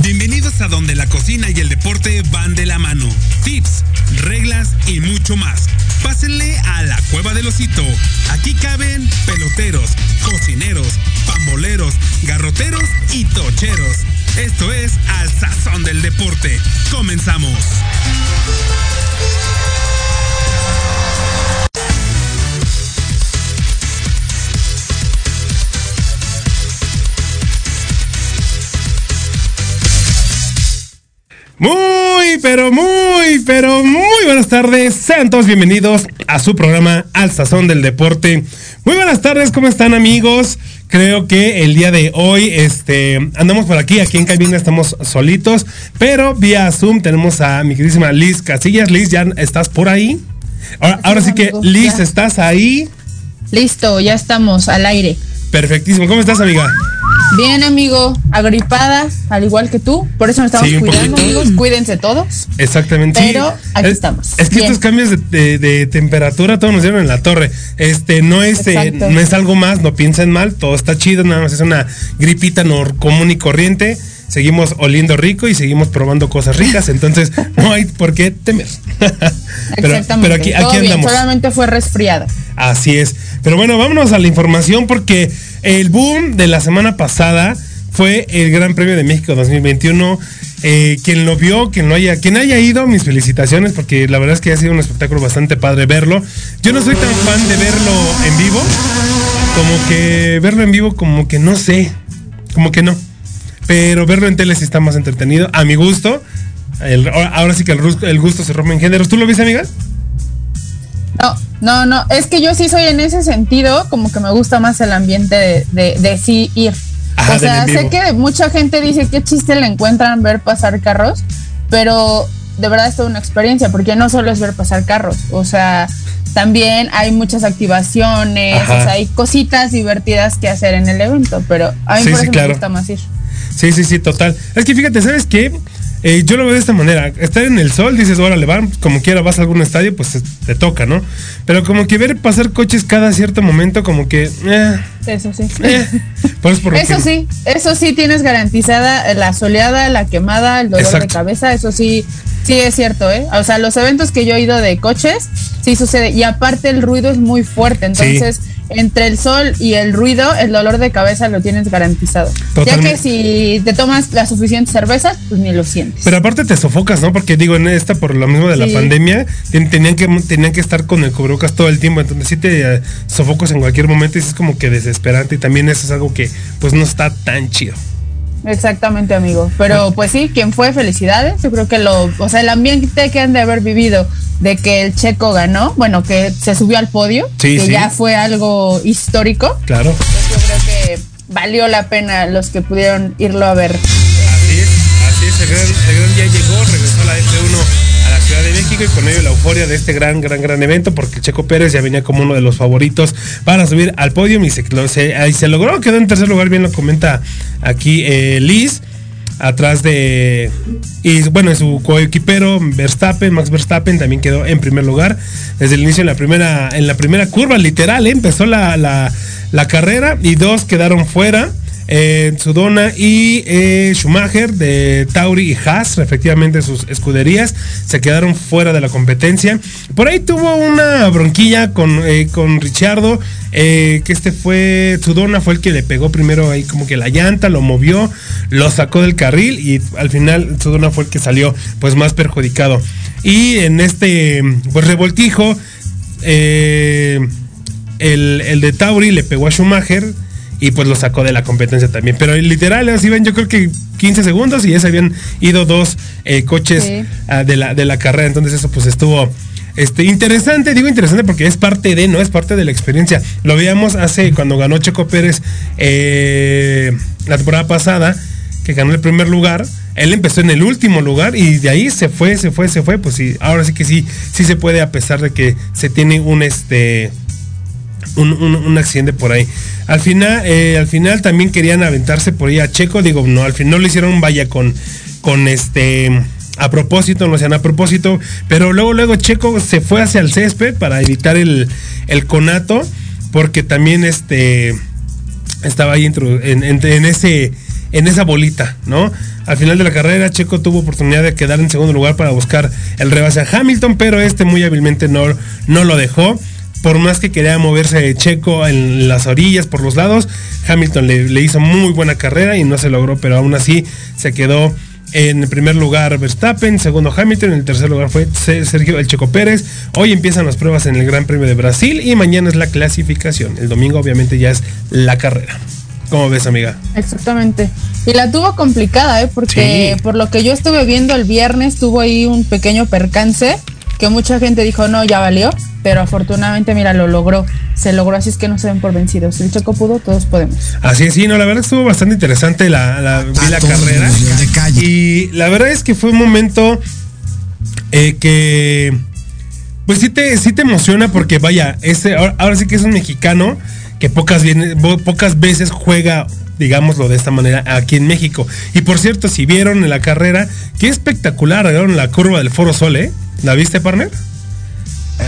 Bienvenidos a donde la cocina y el deporte van de la mano. Tips, reglas y mucho más. Pásenle a la cueva del osito. Aquí caben peloteros, cocineros, pamboleros, garroteros y tocheros. Esto es Al Sazón del Deporte. Comenzamos. Muy, pero muy, pero muy buenas tardes. Sean todos bienvenidos a su programa Al Sazón del Deporte. Muy buenas tardes, ¿cómo están amigos? Creo que el día de hoy este, andamos por aquí, aquí en cabina estamos solitos, pero vía Zoom tenemos a mi queridísima Liz Casillas. Liz, ¿ya estás por ahí? Ahora, ahora sí que, Liz, ¿estás ahí? Listo, ya estamos al aire. Perfectísimo. ¿Cómo estás, amiga? Bien, amigo, agripada, al igual que tú. Por eso nos estamos cuidando, amigos. Cuídense todos. Exactamente. Pero aquí estamos. Es que estos cambios de, temperatura todos nos dieron en la torre. Este no es, eh, no es algo más, no piensen mal, todo está chido, nada más es una gripita no, común y corriente. Seguimos oliendo rico y seguimos probando cosas ricas, entonces no hay por qué temer. pero, pero aquí, aquí andamos. solamente fue resfriada. Así es. Pero bueno, vámonos a la información porque el boom de la semana pasada fue el Gran Premio de México 2021. Eh, quien lo vio, quien lo haya, quien haya ido, mis felicitaciones, porque la verdad es que ha sido un espectáculo bastante padre verlo. Yo no soy tan fan de verlo en vivo, como que verlo en vivo, como que no sé, como que no. Pero verlo en tele sí está más entretenido, a mi gusto. ahora sí que el, gusto se rompe en géneros. ¿Tú lo viste, amiga? No, no, no. Es que yo sí soy en ese sentido, como que me gusta más el ambiente de, de, sí ir. o sea, sé que mucha gente dice qué chiste le encuentran ver pasar carros, pero de verdad es toda una experiencia, porque no solo es ver pasar carros, o sea, también hay muchas activaciones, o sea, hay cositas divertidas que hacer en el evento, pero a mí por eso me gusta más ir. Sí, sí, sí, total. Es que fíjate, ¿sabes qué? Eh, yo lo veo de esta manera. Estar en el sol, dices, órale, va, como quiera, vas a algún estadio, pues te toca, ¿no? Pero como que ver pasar coches cada cierto momento, como que. Eh, eso sí. Eh, pues eso sí, eso sí tienes garantizada la soleada, la quemada, el dolor de cabeza, eso sí, sí es cierto, ¿eh? O sea, los eventos que yo he ido de coches, sí sucede. Y aparte el ruido es muy fuerte, entonces entre el sol y el ruido, el dolor de cabeza lo tienes garantizado. Ya que si te tomas la suficiente cerveza, pues ni lo sientes. Pero aparte te sofocas, ¿no? Porque digo, en esta, por lo mismo de la pandemia, tenían que, tenían que estar con el cubrebocas todo el tiempo. Entonces si te eh, sofocas en cualquier momento y es como que desesperante. Y también eso es algo que pues no está tan chido. Exactamente, amigo. Pero pues sí, quien fue, felicidades. Yo creo que lo, o sea, el ambiente que han de haber vivido de que el checo ganó, bueno, que se subió al podio, que ya fue algo histórico. Claro. yo creo que valió la pena los que pudieron irlo a ver. Así es, así es, el gran, el gran día llegó, regresó a la F1 Ciudad de Y con ello la euforia de este gran, gran, gran evento porque Checo Pérez ya venía como uno de los favoritos para subir al podio y se, se, se logró, quedó en tercer lugar, bien lo comenta aquí eh, Liz atrás de y bueno su coequipero Verstappen Max Verstappen también quedó en primer lugar desde el inicio en la primera en la primera curva literal ¿eh? empezó la, la, la carrera y dos quedaron fuera eh, Sudona y eh, Schumacher de Tauri y Haas, efectivamente sus escuderías, se quedaron fuera de la competencia. Por ahí tuvo una bronquilla con, eh, con Richardo, que este fue, Sudona fue el que le pegó primero ahí como que la llanta, lo movió, lo sacó del carril y al final Sudona fue el que salió pues más perjudicado. Y en este pues revoltijo, el, el de Tauri le pegó a Schumacher y pues lo sacó de la competencia también. Pero literal, así ven, yo creo que 15 segundos y ya se habían ido dos eh, coches ah, de, la, de la carrera. Entonces eso pues estuvo este, interesante, digo interesante porque es parte de, no es parte de la experiencia. Lo veíamos hace cuando ganó Checo Pérez eh, la temporada pasada, que ganó el primer lugar. Él empezó en el último lugar y de ahí se fue, se fue, se fue. Pues sí, ahora sí que sí, sí se puede a pesar de que se tiene un este un, accidente por ahí. Al final, eh, al final también querían aventarse por ahí a Checo, digo, no, al final no le hicieron vaya con, con este a propósito, no hacían a propósito, pero luego, luego Checo se fue hacia el césped para evitar el, el conato, porque también este estaba ahí en, en, ese, en esa bolita, ¿no? Al final de la carrera, Checo tuvo oportunidad de quedar en segundo lugar para buscar el rebase a Hamilton, pero este muy hábilmente no, no lo dejó. Por más que quería moverse Checo en las orillas, por los lados, Hamilton le, le hizo muy buena carrera y no se logró, pero aún así se quedó en el primer lugar Verstappen, segundo Hamilton, en el tercer lugar fue Sergio El Checo Pérez. Hoy empiezan las pruebas en el Gran Premio de Brasil y mañana es la clasificación. El domingo obviamente ya es la carrera. ¿Cómo ves, amiga? Exactamente. Y la tuvo complicada, ¿eh? Porque por lo que yo estuve viendo el viernes, tuvo ahí un pequeño percance que mucha gente dijo, no, ya valió, pero afortunadamente, mira, lo logró. Se logró, así es que no se ven por vencidos. Si el Choco pudo, todos podemos. Así es, sí, no, la verdad estuvo bastante interesante la, la, la carrera. Y la verdad es que fue un momento eh, que, pues sí te, sí te emociona porque, vaya, ese, ahora, sí que es un mexicano que pocas, pocas veces juega digámoslo de esta manera, aquí en México. Y por cierto, si vieron en la carrera, qué espectacular, vieron la curva del Foro Sol, ¿eh? ¿La viste, partner?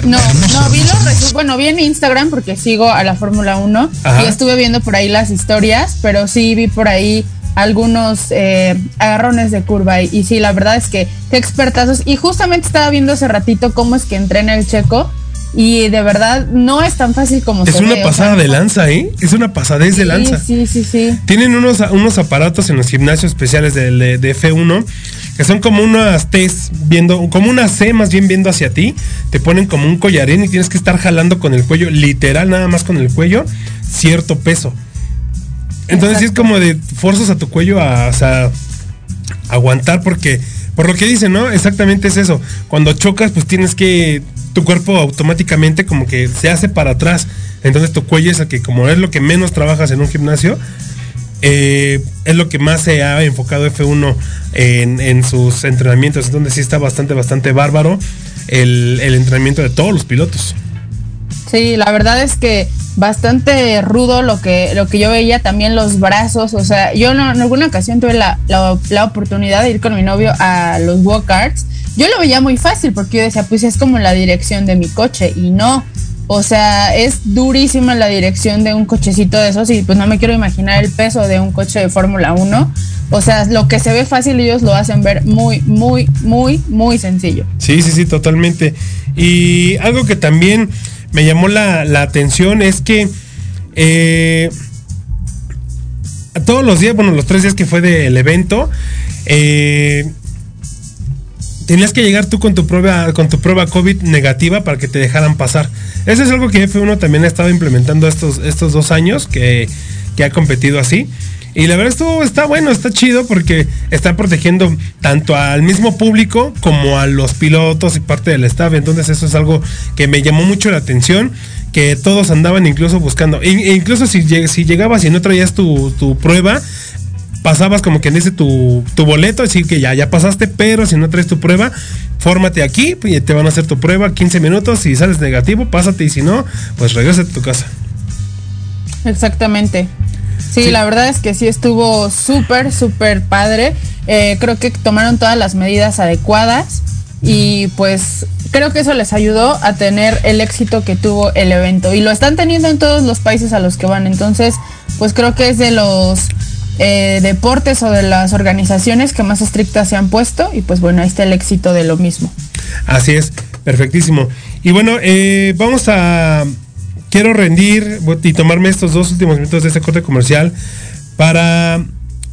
No, no, vi los bueno, vi en Instagram porque sigo a la Fórmula 1 y estuve viendo por ahí las historias, pero sí vi por ahí algunos eh, agarrones de curva y, sí, la verdad es que qué expertazos. Y justamente estaba viendo hace ratito cómo es que entrena el checo y de verdad no es tan fácil como es una pasada de lanza, ¿eh? Es una pasadez de lanza. Sí, sí, sí. Tienen unos, unos aparatos en los gimnasios especiales de, de F1 que son como unas T's viendo, como una C más bien viendo hacia ti, te ponen como un collarín y tienes que estar jalando con el cuello, literal nada más con el cuello, cierto peso. Entonces sí es como de forzas a tu cuello a, aguantar porque, por lo que dicen, ¿no? Exactamente es eso. Cuando chocas, pues tienes que, tu cuerpo automáticamente como que se hace para atrás. Entonces tu cuello es el que, como es lo que menos trabajas en un gimnasio, eh, es lo que más se ha enfocado F1 en, sus entrenamientos, donde sí está bastante, bastante bárbaro el, entrenamiento de todos los pilotos. Sí, la verdad es que bastante rudo lo que, lo que yo veía, también los brazos, o sea, yo en alguna ocasión tuve la, la, oportunidad de ir con mi novio a los walk-karts, yo lo veía muy fácil porque yo decía, pues es como la dirección de mi coche y no, o sea, es durísima la dirección de un cochecito de esos y pues no me quiero imaginar el peso de un coche de Fórmula 1. O sea, lo que se ve fácil ellos lo hacen ver muy, muy, muy, muy sencillo. Sí, sí, sí, totalmente. Y algo que también me llamó la, atención es que eh, todos los días, bueno, los tres días que fue del evento, eh, tenías que llegar tú con tu prueba, con tu prueba COVID negativa para que te dejaran pasar. Eso es algo que F1 también ha estado implementando estos, estos dos años que, ha competido así. Y la verdad esto está bueno, está chido porque está protegiendo tanto al mismo público como a los pilotos y parte del staff. Entonces eso es algo que me llamó mucho la atención, que todos andaban incluso buscando. E, incluso si, si llegabas y no traías tu, tu prueba, pasabas como que dice tu, tu boleto, decir que ya, ya pasaste, pero si no traes tu prueba, fórmate aquí y te van a hacer tu prueba 15 minutos, si sales negativo, pásate y si no, pues regresa a tu casa. Exactamente. Sí, la verdad es que sí estuvo súper, súper padre. Eh, creo que tomaron todas las medidas adecuadas y pues creo que eso les ayudó a tener el éxito que tuvo el evento y lo están teniendo en todos los países a los que van. Entonces, pues creo que es de los eh, deportes o de las organizaciones que más estrictas se han puesto y pues bueno, ahí está el éxito de lo mismo. Así es, perfectísimo. Y bueno, eh, vamos a, quiero rendir y tomarme estos dos últimos minutos de este corte comercial para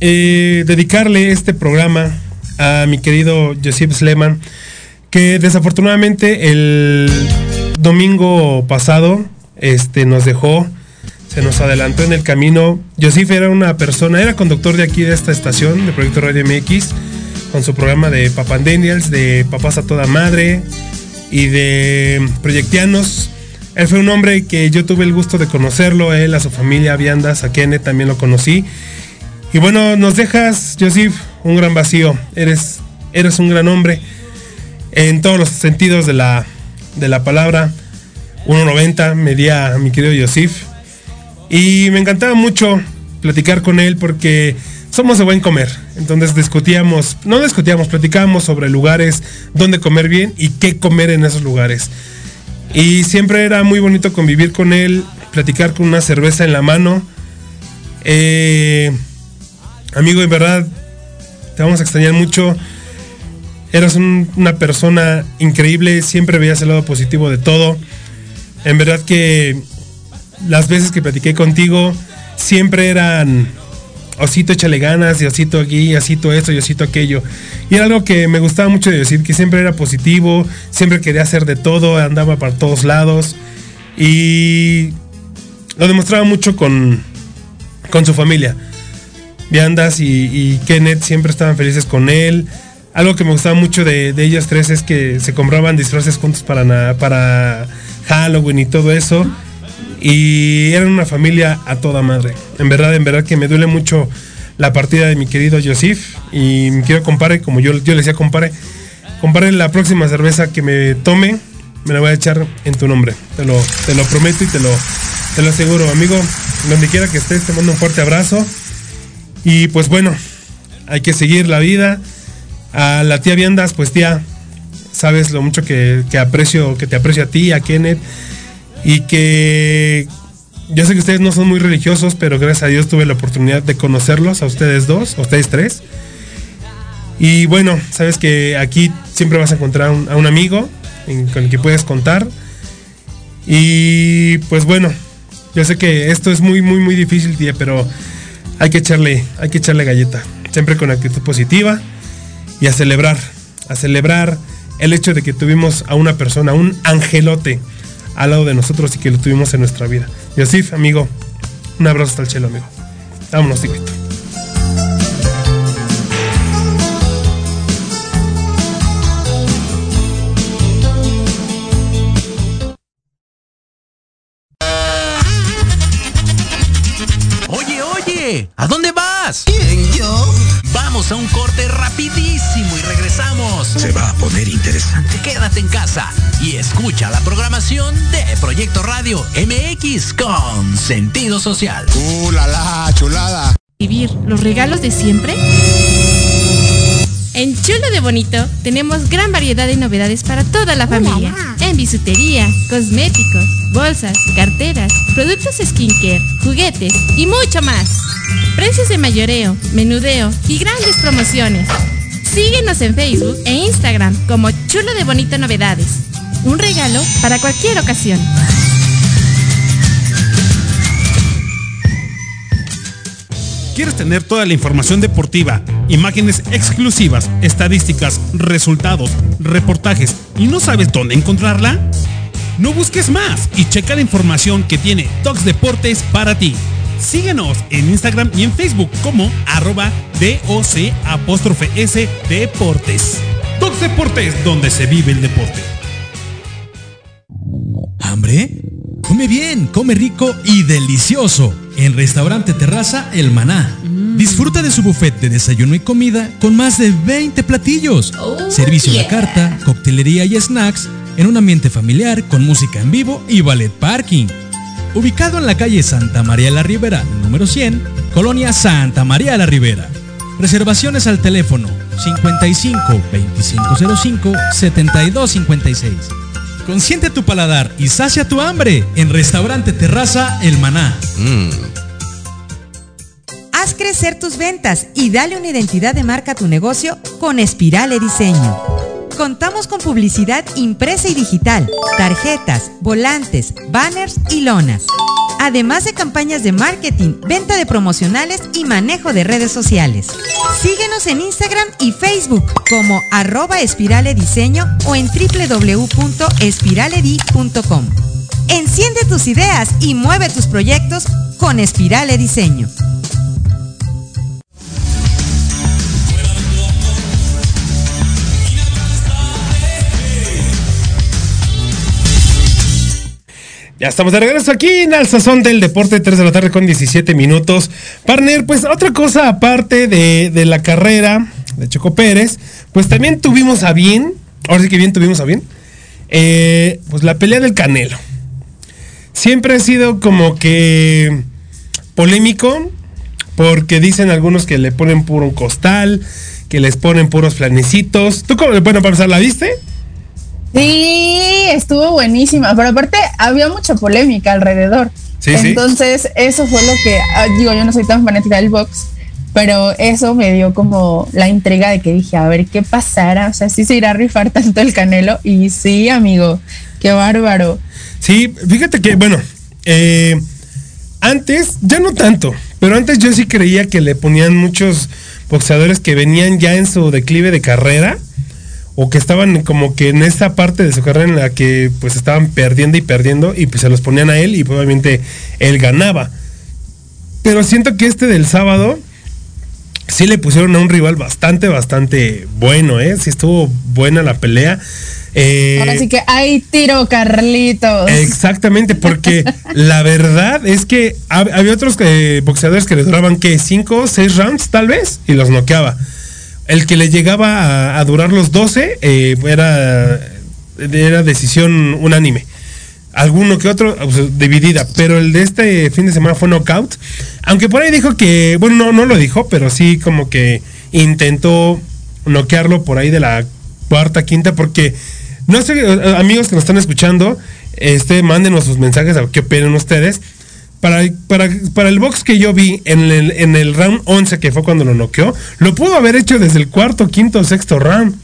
eh, dedicarle este programa a mi querido Joseph Sleman, que desafortunadamente el domingo pasado este, nos dejó se nos adelantó en el camino. Josif era una persona, era conductor de aquí de esta estación, de Proyecto Radio MX, con su programa de Papandenials, de Papás a toda madre y de Proyectianos. Él fue un hombre que yo tuve el gusto de conocerlo, él, a su familia, Viandas, a Kenneth también lo conocí. Y bueno, nos dejas, Josif, un gran vacío. Eres, eres un gran hombre en todos los sentidos de la, de la palabra. 1.90 medía mi querido Josif y me encantaba mucho platicar con él porque somos de buen comer. Entonces discutíamos, no discutíamos, platicábamos sobre lugares donde comer bien y qué comer en esos lugares. Y siempre era muy bonito convivir con él, platicar con una cerveza en la mano. Eh, amigo, en verdad, te vamos a extrañar mucho. Eras una persona increíble, siempre veías el lado positivo de todo. En verdad que las veces que platiqué contigo siempre eran Osito échale ganas, y Osito aquí, Osito esto y Osito aquello. Y era algo que me gustaba mucho de decir, que siempre era positivo, siempre quería hacer de todo, andaba para todos lados. Y lo demostraba mucho con, con su familia. Viandas y, Kenneth siempre estaban felices con él. Algo que me gustaba mucho de, de ellas tres es que se compraban disfraces juntos para, para Halloween y todo eso y eran una familia a toda madre. En verdad, en verdad que me duele mucho la partida de mi querido Josif y mi querido compare, como yo, yo le decía compare, compare la próxima cerveza que me tome, me la voy a echar en tu nombre. Te lo, te lo prometo y te lo, te lo aseguro, amigo. Donde quiera que estés, te mando un fuerte abrazo. Y pues bueno, hay que seguir la vida. A la tía Viandas, pues tía, sabes lo mucho que, que aprecio, que te aprecio a ti, a Kenneth y que yo sé que ustedes no son muy religiosos, pero gracias a Dios tuve la oportunidad de conocerlos, a ustedes dos, a ustedes tres. Y bueno, sabes que aquí siempre vas a encontrar a un amigo con el que puedes contar. Y pues bueno, yo sé que esto es muy, muy, muy difícil, tía, pero hay que echarle, hay que echarle galleta. Siempre con actitud positiva y a celebrar, a celebrar el hecho de que tuvimos a una persona, un angelote al lado de nosotros y que lo tuvimos en nuestra vida. Yosif, amigo, un abrazo hasta el cielo, amigo. Vámonos, Tigüito. Vamos a un corte rapidísimo y regresamos. Se va a poner interesante. Quédate en casa y escucha la programación de Proyecto Radio MX con sentido social. ¡Uh, la, la chulada! ¿Vivir los regalos de siempre? En Chulo de Bonito tenemos gran variedad de novedades para toda la familia. En bisutería, cosméticos, bolsas, carteras, productos skincare, juguetes y mucho más. Precios de mayoreo, menudeo y grandes promociones. Síguenos en Facebook e Instagram como Chulo de Bonito Novedades. Un regalo para cualquier ocasión. ¿Quieres tener toda la información deportiva, imágenes exclusivas, estadísticas, resultados, reportajes y no sabes dónde encontrarla? No busques más y checa la información que tiene Tox Deportes para ti. Síguenos en Instagram y en Facebook como arroba DOC apóstrofe S Deportes. Tox Deportes, donde se vive el deporte. ¿Hambre? Come bien, come rico y delicioso. En Restaurante Terraza El Maná. Disfruta de su buffet de desayuno y comida con más de 20 platillos. Servicio a la carta, coctelería y snacks en un ambiente familiar con música en vivo y ballet parking. Ubicado en la calle Santa María la Ribera, número 100, Colonia Santa María la Ribera. Reservaciones al teléfono 55 2505 7256. Consiente tu paladar y sacia tu hambre en Restaurante Terraza El Maná. Haz crecer tus ventas y dale una identidad de marca a tu negocio con Espirale Diseño. Contamos con publicidad impresa y digital, tarjetas, volantes, banners y lonas. Además de campañas de marketing, venta de promocionales y manejo de redes sociales. Síguenos en Instagram y Facebook como arroba espirale diseño o en www.espiraledi.com. Enciende tus ideas y mueve tus proyectos con Espirale Diseño. Ya estamos de regreso aquí en Al Sazón del Deporte, 3 de la tarde con 17 minutos. Partner, pues otra cosa aparte de, de la carrera de Choco Pérez, pues también tuvimos a bien, ahora sí que bien tuvimos a bien, eh, pues la pelea del Canelo. Siempre ha sido como que polémico porque dicen algunos que le ponen puro costal, que les ponen puros flanecitos. ¿Tú cómo, bueno, para empezar, la viste? Sí, estuvo buenísima, pero aparte había mucha polémica alrededor. Entonces, eso fue lo que, ah, digo, yo no soy tan fanática del box, pero eso me dio como la intriga de que dije, a ver qué pasará, o sea, si se irá a rifar tanto el canelo. Y sí, amigo, qué bárbaro. Sí, fíjate que, bueno, eh, antes, ya no tanto, pero antes yo sí creía que le ponían muchos boxeadores que venían ya en su declive de carrera o que estaban como que en esa parte de su carrera en la que pues estaban perdiendo y perdiendo y pues se los ponían a él y probablemente él ganaba. Pero siento que este del sábado sí le pusieron a un rival bastante, bastante bueno, ¿eh? Sí estuvo buena la pelea. Eh, Ahora sí que hay tiro, Carlitos. Exactamente, porque la verdad es que había otros eh, boxeadores que le duraban, ¿qué? ¿Cinco, seis rounds tal vez? Y los noqueaba. El que le llegaba a, durar los 12 eh, era, decisión unánime. Alguno que otro, dividida. Pero el de este fin de semana fue knockout. Aunque por ahí dijo que, bueno, no, no lo dijo, pero sí como que intentó noquearlo por ahí de la cuarta, quinta, porque no sé, eh, amigos que nos están escuchando, este, mándenos sus mensajes a qué opinan ustedes. Para, para, el box que yo vi en el, en el round 11, que fue cuando lo noqueó, lo pudo haber hecho desde el cuarto, quinto, sexto round.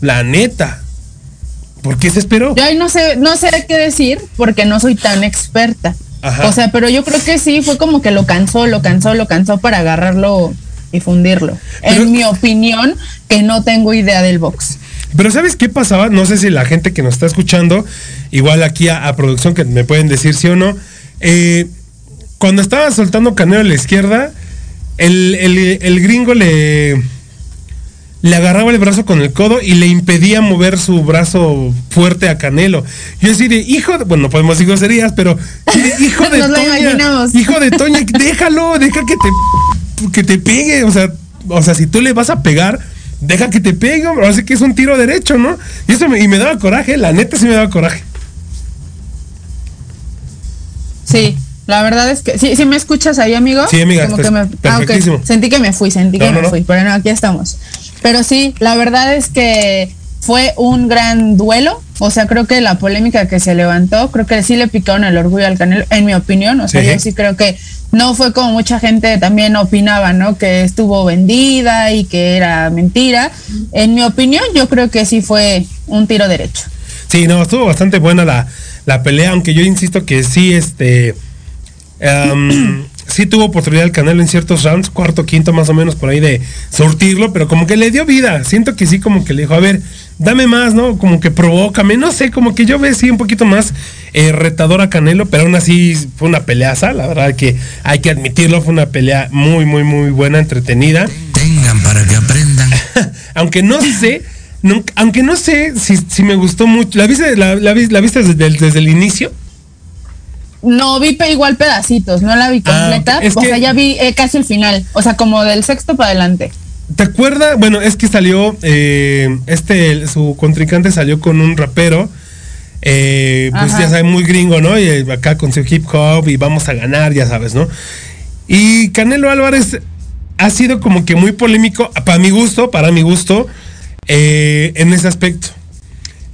La neta. ¿Por qué se esperó? Yo ahí no sé, no sé qué decir porque no soy tan experta. O sea, pero yo creo que sí, fue como que lo cansó, lo cansó, lo cansó para agarrarlo y fundirlo. en mi opinión, que no tengo idea del box. Pero ¿sabes qué pasaba? No sé si la gente que nos está escuchando, igual aquí a, producción que me pueden decir sí o no, eh, cuando estaba soltando Canelo a la izquierda, el, gringo le, le agarraba el brazo con el codo y le impedía mover su brazo fuerte a Canelo. Yo decía, hijo de, bueno, no podemos decir groserías, pero hijo de Toña, hijo de Toña, déjalo, deja que te, que te pegue, o sea, o sea, si tú le vas a pegar, deja que te pegue, hombre, así que es un tiro derecho, ¿no? Y eso me, y me daba coraje, la neta sí me daba coraje. Sí, la verdad es que, ¿sí, me escuchas ahí, amigo? Sí, amiga. Como que me, ah, Sentí que me fui, sentí que me fui, pero no, aquí estamos. Pero sí, la verdad es que fue un gran duelo. O sea, creo que la polémica que se levantó, creo que sí le picaron el orgullo al Canelo, en mi opinión. O sea, yo sí creo que no fue como mucha gente también opinaba, ¿no? Que estuvo vendida y que era mentira. En mi opinión, yo creo que sí fue un tiro derecho. Sí, no, estuvo bastante buena la, la pelea, aunque yo insisto que sí, este Um, sí tuvo oportunidad el Canelo en ciertos rounds, cuarto, quinto más o menos por ahí de surtirlo, pero como que le dio vida. Siento que sí, como que le dijo, a ver, dame más, ¿no? Como que provócame, no sé, como que yo veo sí un poquito más eh, retador a Canelo, pero aún así fue una peleaza, la verdad que hay que admitirlo, fue una pelea muy, muy, muy buena, entretenida. Tengan para que aprendan. aunque no sé. aunque no sé si, me gustó mucho. ¿La viste, la, viste desde el inicio? No, vi igual pedacitos, no la vi ah, completa. o sea, ya vi eh, casi el final. O sea, como del sexto para adelante. ¿Te acuerdas? Bueno, es que salió, eh, este, su contrincante salió con un rapero, eh, pues ya sabes, muy gringo, ¿no? Y acá con su hip hop y vamos a ganar, ya sabes, ¿no? Y Canelo Álvarez ha sido como que muy polémico, para mi gusto, para mi gusto, en ese aspecto.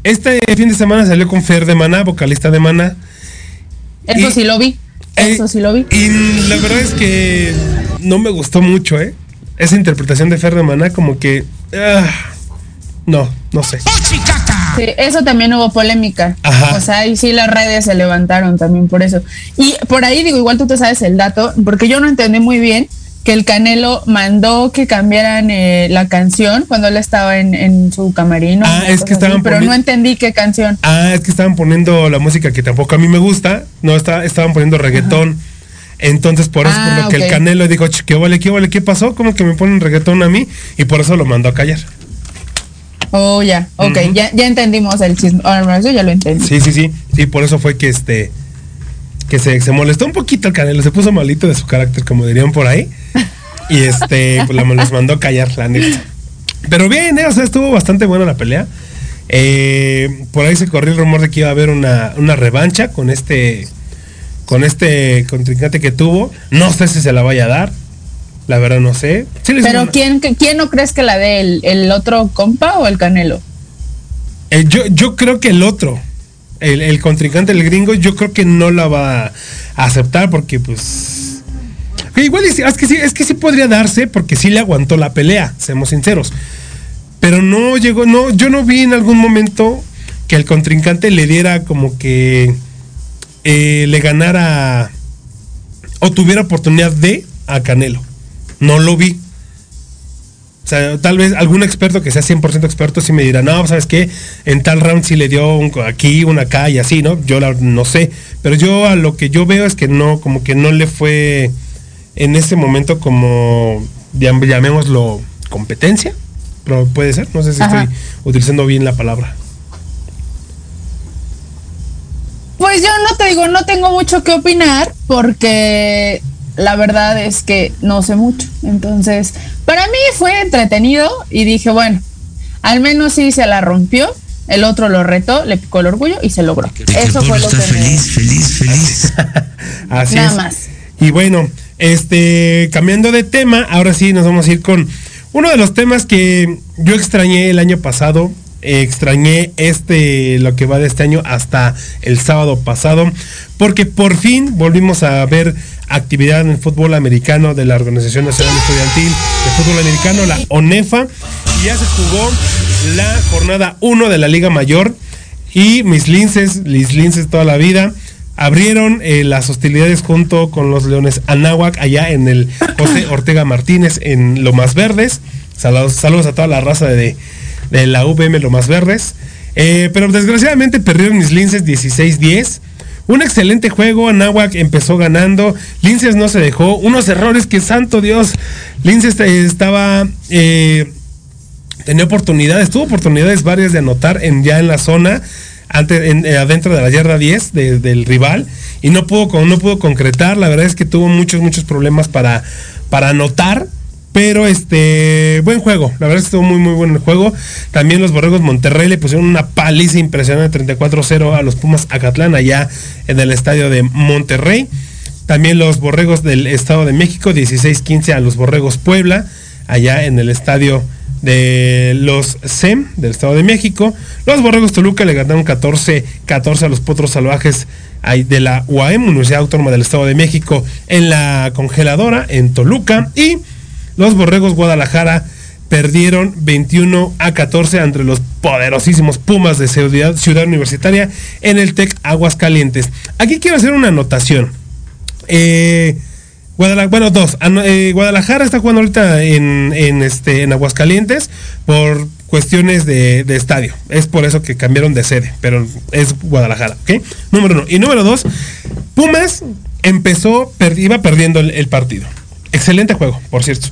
Este fin de semana salió con Fer de Mana, vocalista de Mana eso sí lo vi. Eso sí lo vi. Y la verdad es que no me gustó mucho, ¿eh? Esa interpretación de Fer de Maná, como que. Ah, no, no sé. Sí, eso también hubo polémica. O sea, ahí sí las redes se levantaron también por eso. Y por ahí digo, igual tú te sabes el dato, porque yo no entendí muy bien que el Canelo mandó que cambiaran eh, la canción cuando él estaba en, su camarino. Ah, es que estaban Pero no entendí qué canción. Ah, es que estaban poniendo la música que tampoco a mí me gusta. No, está, estaban poniendo reggaetón. Entonces, por eso, por lo ah, que el Canelo dijo, ¿qué vale, qué vale, qué pasó? ¿Cómo que me ponen reggaetón a mí? Y por eso lo mandó a callar. Oh, ya, ok, ya, ya entendimos el chisme. Ahora, eso ya lo entendí. Sí, sí, sí. Sí, por eso fue que este que se, molestó un poquito el Canelo, se puso malito de su carácter, como dirían por ahí. Y este, pues los mandó callar, la neta. Pero bien, ¿eh? o sea, estuvo bastante buena la pelea. Eh, por ahí se corrió el rumor de que iba a haber una, revancha con este con este contrincante que tuvo. No sé si se la vaya a dar. La verdad no sé. Pero ¿quién, ¿quién no crees que la dé? ¿El, el otro compa o el Canelo? Eh, yo, yo creo que el otro, el, el, contrincante, el gringo, yo creo que no la va a aceptar porque pues... igual es, que sí, es que podría darse porque sí le aguantó la pelea, seamos sinceros. Pero no llegó, no, yo no vi en algún momento que el contrincante le diera como que eh, le ganara o tuviera oportunidad de a Canelo. No lo vi. Sea, tal vez algún experto que sea 100% experto sí me dirá, no, ¿sabes qué? En tal round sí le dio un, aquí, una acá y así, ¿no? Yo no sé. Pero yo a lo que yo veo es que no, como que no le fue en ese momento como, llamémoslo, competencia. Pero puede ser, no sé si estoy utilizando bien la palabra. Pues yo no te digo, no tengo mucho que opinar porque la verdad es que no sé mucho. Entonces, para mí fue entretenido y dije, bueno, al menos sí se la rompió. El otro lo retó, le picó el orgullo y se logró. Eso fue lo que feliz, feliz, feliz. Así Nada más. Y bueno, este, cambiando de tema, ahora sí nos vamos a ir con uno de los temas que yo extrañé el año pasado. Extrañé este, lo que va de este año hasta el sábado pasado, porque por fin volvimos a ver actividad en el fútbol americano de la Organización Nacional Estudiantil de Fútbol Americano, la ONEFA, y ya se jugó la jornada 1 de la Liga Mayor y mis linces, mis linces toda la vida, abrieron eh, las hostilidades junto con los Leones Anáhuac allá en el José Ortega Martínez en Lomas Verdes. Saludos, saludos a toda la raza de, la UVM Lomas Verdes. Eh, pero desgraciadamente perdieron mis linces 16-10. Un excelente juego, Anáhuac empezó ganando, Linces no se dejó, unos errores que santo Dios, Linces estaba, eh, tenía oportunidades, tuvo oportunidades varias de anotar en, ya en la zona, antes, en, eh, adentro de la yarda 10 del rival, y no pudo, no pudo concretar, la verdad es que tuvo muchos, muchos problemas para, para anotar, pero este, buen juego. La verdad es que estuvo muy, muy bueno el juego. También los Borregos Monterrey le pusieron una paliza impresionante 34-0 a los Pumas Acatlán allá en el estadio de Monterrey. También los Borregos del Estado de México 16-15 a los Borregos Puebla allá en el estadio de los SEM del Estado de México. Los Borregos Toluca le ganaron 14-14 a los Potros Salvajes de la UAM, Universidad Autónoma del Estado de México, en la congeladora en Toluca. Y los Borregos Guadalajara perdieron 21 a 14 entre los poderosísimos Pumas de Ciudad, Universitaria en el TEC Aguascalientes. Aquí quiero hacer una anotación. Eh, Guadalajara, bueno, dos. Eh, Guadalajara está jugando ahorita en, este, en Aguascalientes por cuestiones de, estadio. Es por eso que cambiaron de sede, pero es Guadalajara. Número uno. Y número dos, Pumas empezó, iba perdiendo el partido. Excelente juego, por cierto.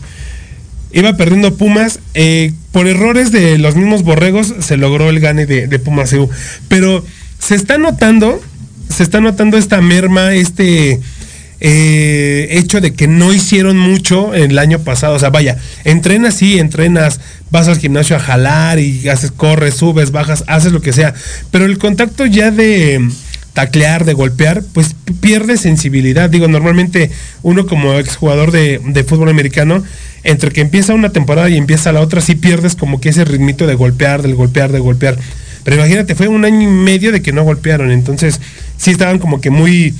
Iba perdiendo Pumas. Eh, por errores de los mismos borregos se logró el gane de, Pumas EU. Pero se está notando, se está notando esta merma, este eh, hecho de que no hicieron mucho el año pasado. O sea, vaya, entrenas, sí, entrenas, vas al gimnasio a jalar y haces, corres, subes, bajas, haces lo que sea. Pero el contacto ya de taclear, de golpear, pues pierde sensibilidad. Digo, normalmente uno como exjugador de, de fútbol americano, entre que empieza una temporada y empieza la otra, sí pierdes como que ese ritmito de golpear, del golpear, de golpear. Pero imagínate, fue un año y medio de que no golpearon, entonces sí estaban como que muy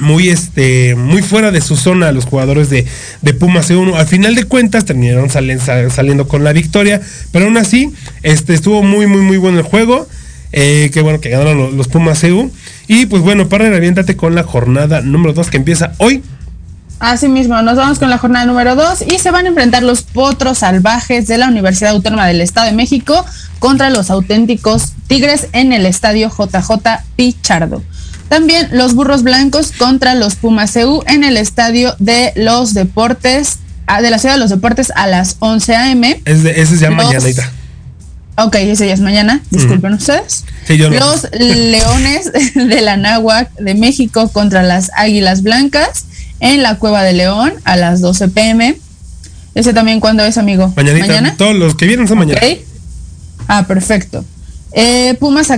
muy este muy fuera de su zona los jugadores de, de Pumas C1 al final de cuentas terminaron saliendo con la victoria pero aún así este estuvo muy muy muy bueno el juego eh, qué bueno que ganaron los, Pumas EU. Y pues bueno, para reviéntate con la jornada número 2 que empieza hoy. Así mismo, nos vamos con la jornada número 2 y se van a enfrentar los potros salvajes de la Universidad Autónoma del Estado de México contra los auténticos Tigres en el estadio JJ Pichardo. También los burros blancos contra los Pumas EU en el estadio de los deportes, ah, de la ciudad de los deportes a las 11 a.m. Es ese es ya Ok, ese ya es mañana, disculpen ustedes. Los Leones de la Náhuac de México contra las Águilas Blancas en la Cueva de León a las 12 pm. ¿Ese también cuándo es, amigo? ¿Mañana? Todos los que vienen son mañana. Ah, perfecto. Eh, Pumas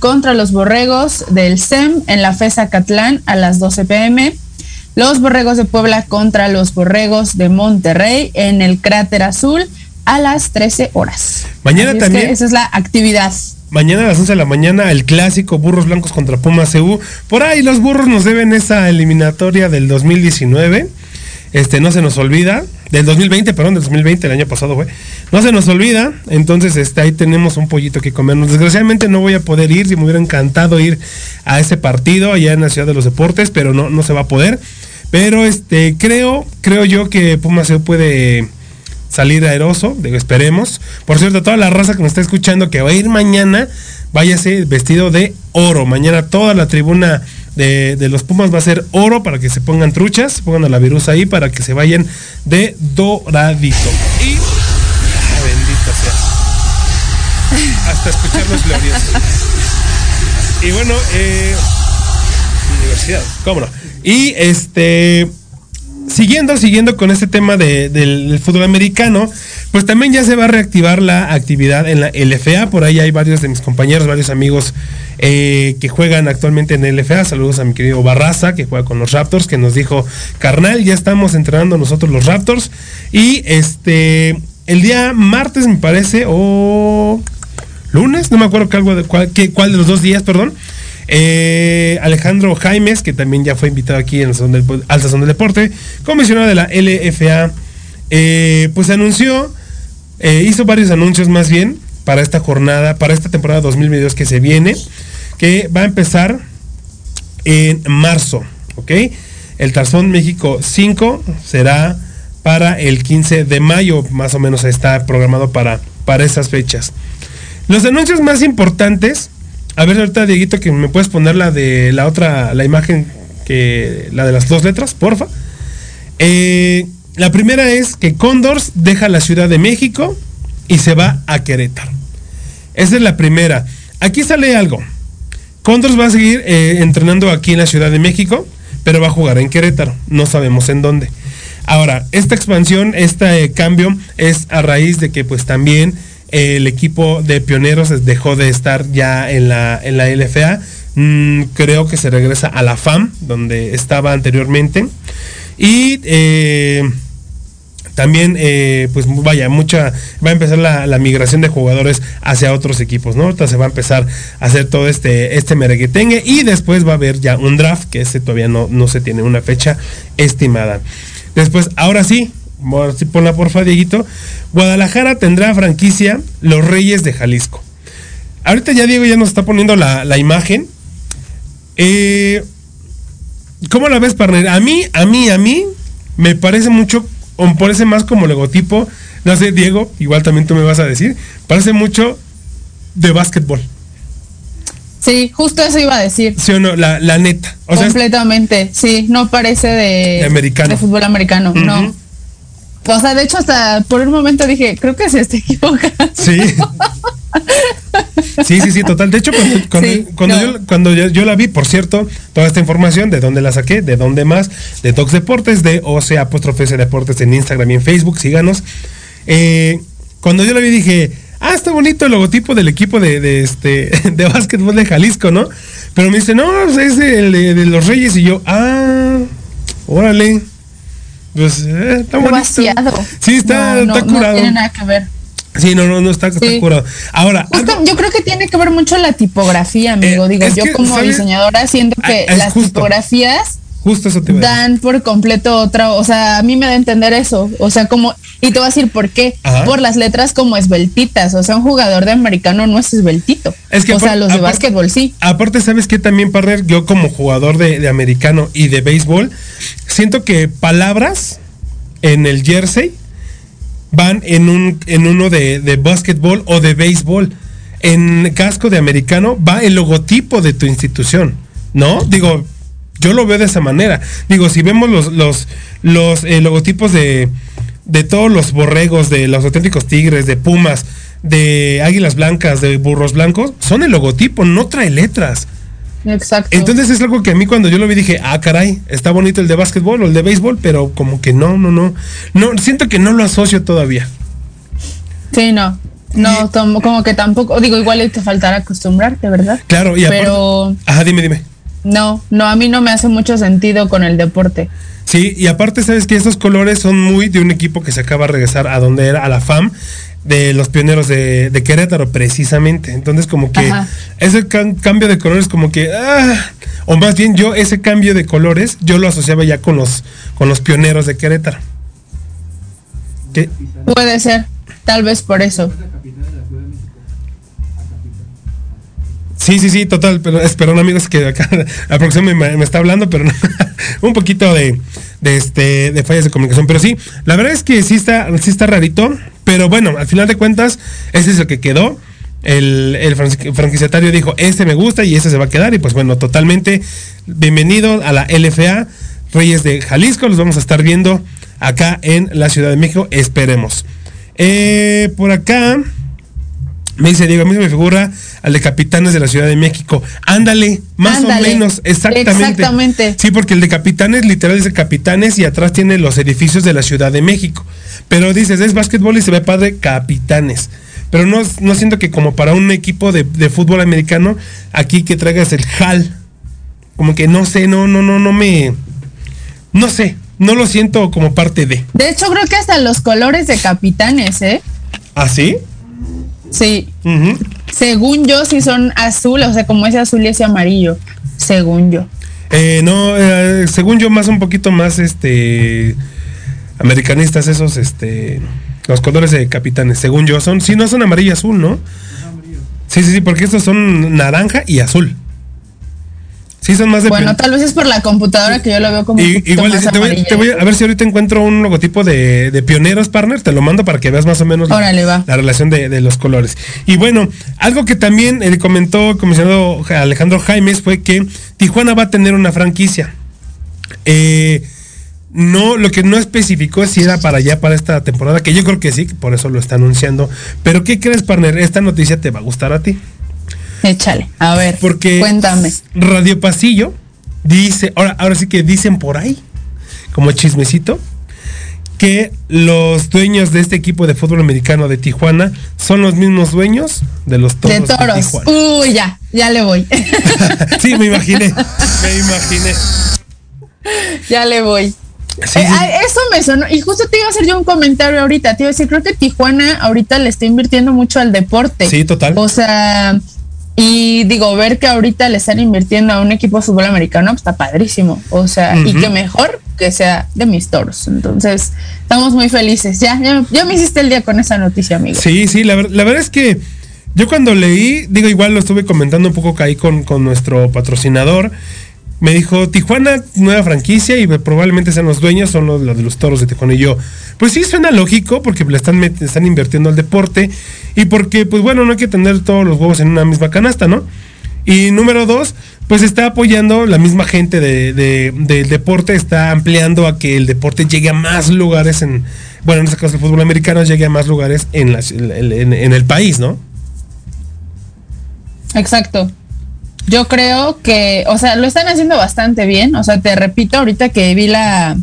contra los Borregos del SEM en la FES Acatlán a las 12 pm. los Borregos de Puebla contra los Borregos de Monterrey en el Cráter Azul a las 13 horas. Mañana también. esa es la actividad. Mañana a las 11 de la mañana el clásico Burros Blancos contra Pumas CU. Por ahí los burros nos deben esa eliminatoria del 2019. Este, no se nos olvida. Del 2020, perdón, del 2020, el año pasado fue. No se nos olvida. Entonces, este, ahí tenemos un pollito que comernos. Desgraciadamente no voy a poder ir. Si me hubiera encantado ir a ese partido allá en la Ciudad de los Deportes, pero no, no se va a poder. Pero este, creo, creo yo que Pumas CU puede salir aeroso, digo, esperemos. Por cierto, toda la raza que nos está escuchando que va a ir mañana, váyase vestido de oro. Mañana toda la tribuna de, los Pumas va a ser oro para que se pongan truchas, pongan a la virus ahí para que se vayan de doradito. Y. Ah, bendita sea. Hasta escuchar los gloriosos. Y bueno, eh, universidad, cómo no. Y este siguiendo, siguiendo con este tema del fútbol americano, pues también ya se va a reactivar la actividad en la LFA. Por ahí hay varios de mis compañeros, varios amigos eh, que juegan actualmente en LFA. Saludos a mi querido Barraza, que juega con los Raptors, que nos dijo, carnal, ya estamos entrenando nosotros los Raptors. Y este, el día martes me parece, o lunes, no me acuerdo algo de cuál, cuál de los dos días, perdón. Eh, Alejandro Jaimes, que también ya fue invitado aquí en el Sazón del, del Deporte, comisionado de la LFA, eh, pues anunció, eh, hizo varios anuncios más bien para esta jornada, para esta temporada 2022 que se viene, que va a empezar en marzo, ¿ok? El Tarzón México 5 será para el 15 de mayo, más o menos está programado para, para esas fechas. Los anuncios más importantes a ver, ahorita, Dieguito, que me puedes poner la de la otra, la imagen, que la de las dos letras, porfa. Eh, la primera es que Condors deja la Ciudad de México y se va a Querétaro. Esa es la primera. Aquí sale algo. Condors va a seguir eh, entrenando aquí en la Ciudad de México, pero va a jugar en Querétaro. No sabemos en dónde. Ahora, esta expansión, este cambio es a raíz de que pues también el equipo de pioneros dejó de estar ya en la, en la LFA. Mm, creo que se regresa a la FAM, donde estaba anteriormente. Y eh, también, eh, pues vaya, mucha, va a empezar la, migración de jugadores hacia otros equipos, ¿no? Entonces se va a empezar a hacer todo este, este mereguetengue y después va a haber ya un draft, que ese todavía no, no se tiene una fecha estimada. Después, ahora sí, ponla porfa, Dieguito. Guadalajara tendrá franquicia Los Reyes de Jalisco. Ahorita ya Diego ya nos está poniendo la, imagen. Eh, ¿Cómo la ves, partner? A mí, a mí, a mí, me parece mucho, o me parece más como logotipo. No sé, Diego, igual también tú me vas a decir. Parece mucho de básquetbol. Sí, justo eso iba a decir. Sí o no, la, neta. Completamente, sí, no parece de, americano. de fútbol americano, no. O sea, de hecho, hasta por un momento dije, creo que se está equivocando. Sí. Sí, sí, sí, total. De hecho, cuando, yo, la vi, por cierto, toda esta información, ¿de dónde la saqué? ¿De dónde más? De Docs Deportes, de OC apóstrofe Deportes en Instagram y en Facebook, síganos. Eh, cuando yo la vi dije, ah, está bonito el logotipo del equipo de, este, de básquetbol de Jalisco, ¿no? Pero me dice, no, es el de los Reyes y yo, ah, órale. Pues eh, está Demasiado. Sí, está, curado. No tiene nada que ver. Sí, no, no, no está, curado. Ahora. yo creo que tiene que ver mucho la tipografía, amigo. Eh, Digo, yo como diseñadora siento que ah, las tipografías Justo eso te Dan por completo otra, o sea, a mí me da a entender eso, o sea, como, y te voy a decir por qué, por las letras como esbeltitas, o sea, un jugador de americano no es esbeltito, es que o sea, los de básquetbol sí. Aparte, ¿sabes qué también, partner? Yo como jugador de, americano y de béisbol, siento que palabras en el jersey van en, un, en uno de, de básquetbol o de béisbol. En casco de americano va el logotipo de tu institución, ¿no? Digo, yo lo veo de esa manera. Digo, si vemos los, los, los eh, logotipos de, de todos los borregos, de los auténticos tigres, de pumas, de águilas blancas, de burros blancos, son el logotipo, no trae letras. Exacto. Entonces es algo que a mí cuando yo lo vi dije, ah, caray, está bonito el de básquetbol o el de béisbol, pero como que no, no, no. No, siento que no lo asocio todavía. Sí, no. No, como que tampoco, digo, igual te faltará acostumbrarte, ¿verdad? Claro, y Pero... Ajá, dime, dime. No, no, a mí no me hace mucho sentido con el deporte. Sí, y aparte sabes que estos colores son muy de un equipo que se acaba de regresar a donde era, a la FAM, de los pioneros de, Querétaro, precisamente. Entonces como que ese cambio de colores como que... Ah, o más bien yo ese cambio de colores, yo lo asociaba ya con los, con los pioneros de Querétaro. Puede ser, tal vez por eso. Sí, sí, sí, total, pero espero amigos que acá la me está hablando, pero un poquito de, de, este, de fallas de comunicación. Pero sí, la verdad es que sí está, sí está rarito, pero bueno, al final de cuentas, ese es el que quedó. El, el franquiciatario dijo, este me gusta y este se va a quedar. Y pues bueno, totalmente bienvenido a la LFA Reyes de Jalisco. Los vamos a estar viendo acá en la Ciudad de México. Esperemos. Eh, por acá me dice Diego, a mí se me figura al de Capitanes de la Ciudad de México. Ándale, más o menos, exactamente. Exactamente. Sí, porque el de Capitanes literal dice Capitanes y atrás tiene los edificios de la Ciudad de México. Pero dices, es básquetbol y se ve padre Capitanes. Pero no, no siento que como para un equipo de, de fútbol americano, aquí que traigas el HAL. Como que no sé, no, no, no, no me. No sé, no lo siento como parte de. De hecho, creo que hasta los colores de Capitanes, ¿eh? ¿Ah, sí? Sí. Según yo, sí son azul, o sea, como ese azul y ese amarillo. Según yo. Eh, no, eh, según yo, más un poquito más este americanistas esos, este los colores de capitanes, según yo, son, sí, no son amarillo y azul, ¿no? Sí, sí, sí, porque estos son naranja y azul. Sí, son más de. Bueno, tal vez es por la computadora que yo lo veo como. igual, te, voy, a ver si ahorita encuentro un logotipo de, pioneros, partner. Te lo mando para que veas más o menos la, relación de, los colores. Y bueno, algo que también le comentó el comisionado Alejandro Jaimes fue que Tijuana va a tener una franquicia. Eh, no, lo que no especificó es si era para allá, para esta temporada, que yo creo que sí, por eso lo está anunciando. Pero, ¿qué crees, partner? Esta noticia te va a gustar a ti. Échale, a ver. Porque cuéntame. Radio Pasillo dice, ahora, ahora sí que dicen por ahí, como chismecito, que los dueños de este equipo de fútbol americano de Tijuana son los mismos dueños de los toros. De toros. Uy, ya, ya le voy. sí, me imaginé, me imaginé. Ya le voy. Eh, eso me sonó. Y justo te iba a hacer yo un comentario ahorita. Te iba a decir, creo que Tijuana ahorita le está invirtiendo mucho al deporte. Sí, total. O sea, y digo, ver que ahorita le están invirtiendo a un equipo de fútbol americano, pues está padrísimo. O sea, y que mejor que sea de mis toros. Entonces, estamos muy felices. Ya, ya, me hiciste el día con esa noticia, amigo. Sí, sí, la, la verdad es que yo cuando leí, digo, igual lo estuve comentando un poco ahí con, con nuestro patrocinador me dijo, Tijuana, nueva franquicia y probablemente sean los dueños, son los, de los toros de Tijuana. Y yo, pues sí, suena lógico porque le están, están invirtiendo al deporte y porque, pues bueno, no hay que tener todos los huevos en una misma canasta, ¿no? Y número dos, pues está apoyando la misma gente de, del deporte, está ampliando a que el deporte llegue a más lugares en, bueno, en este caso el fútbol americano llegue a más lugares en, en el país, ¿no? Exacto. Yo creo que, o sea, lo están haciendo bastante bien. O sea, te repito, ahorita que vi la,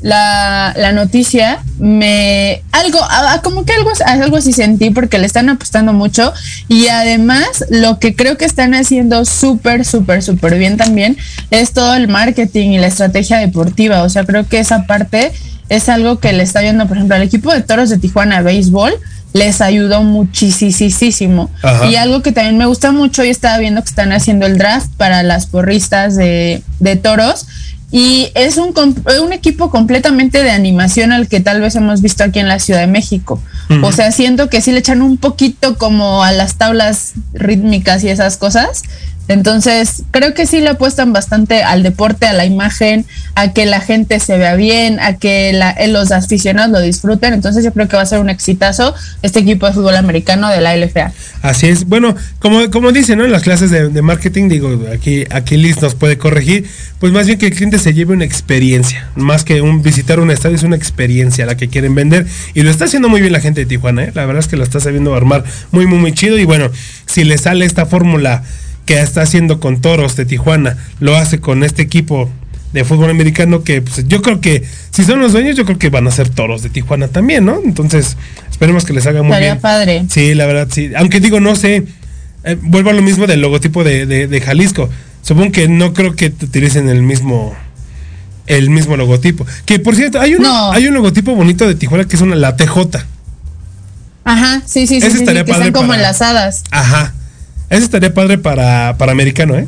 la, la noticia, me algo, como que algo, algo así sentí porque le están apostando mucho. Y además, lo que creo que están haciendo súper, súper, súper bien también es todo el marketing y la estrategia deportiva. O sea, creo que esa parte es algo que le está viendo, por ejemplo, al equipo de toros de Tijuana Béisbol les ayudó muchísimo. Y algo que también me gusta mucho, y estaba viendo que están haciendo el draft para las porristas de, de toros. Y es un, un, equipo completamente de animación al que tal vez hemos visto aquí en la Ciudad de México. O sea, siento que sí le echan un poquito como a las tablas rítmicas y esas cosas. Entonces, creo que sí le apuestan bastante al deporte, a la imagen, a que la gente se vea bien, a que eh, los aficionados lo disfruten. Entonces, yo creo que va a ser un exitazo este equipo de fútbol americano de la LFA. Así es. Bueno, como, como dicen, ¿no? En las clases de, marketing, digo, aquí, aquí Liz nos puede corregir, pues más bien que el cliente se lleve una experiencia, más que un visitar un estadio, es una experiencia la que quieren vender. Y lo está haciendo muy bien la gente de Tijuana, ¿eh? La verdad es que lo está sabiendo armar muy, muy, muy chido. Y bueno, si le sale esta fórmula que está haciendo con Toros de Tijuana, lo hace con este equipo de fútbol americano que pues, yo creo que si son los dueños yo creo que van a ser Toros de Tijuana también, ¿no? Entonces esperemos que les haga muy bien. padre. Sí, la verdad sí. Aunque digo no sé, eh, vuelvo a lo mismo del logotipo de, de, Jalisco. Supongo que no creo que utilicen el mismo el mismo logotipo. Que por cierto, hay un, hay un logotipo bonito de Tijuana que es una la TJ. Ajá, sí, sí, sí, sí, que están como enlazadas. Ajá. Ese estaría padre para, para americano, ¿eh?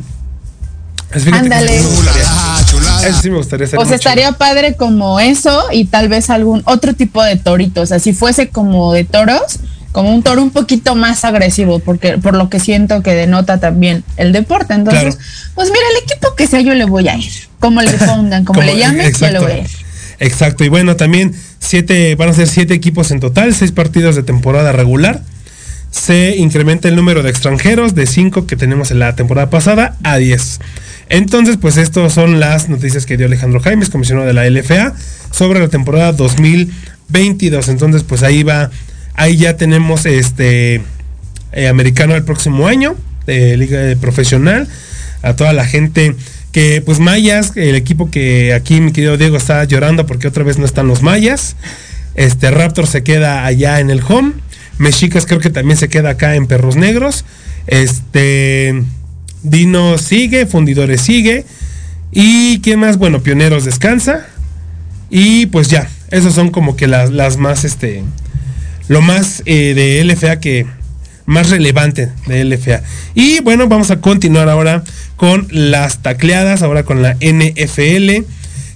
Ándale. Eso sí me gustaría hacer. O sea, estaría padre como eso y tal vez algún otro tipo de toritos. O sea, si fuese como de toros, como un toro un poquito más agresivo, porque por lo que siento que denota también el deporte. Entonces, pues mira, el equipo que sea yo le voy a ir. Como le pongan, como, le llamen, yo le voy a ir. Exacto, y bueno, también siete, van a ser siete equipos en total, seis partidos de temporada regular. Se incrementa el número de extranjeros de cinco que tenemos en la temporada pasada a diez. Entonces, pues estas son las noticias que dio Alejandro Jaimes, comisionado de la LFA, sobre la temporada 2022. Entonces, pues ahí va Ahí ya tenemos este eh, americano el próximo año, de liga profesional. A toda la gente que, pues Mayas, el equipo que aquí mi querido Diego está llorando porque otra vez no están los Mayas. Este Raptor se queda allá en el home. Mexicas creo que también se queda acá en Perros Negros. Este Dino sigue, Fundidores sigue. ¿Y qué más? Bueno, Pioneros descansa. Y pues ya, esos son como que las, las más este lo más eh, de LFA que más relevante de LFA. Y bueno, vamos a continuar ahora con las tacleadas, ahora con la NFL.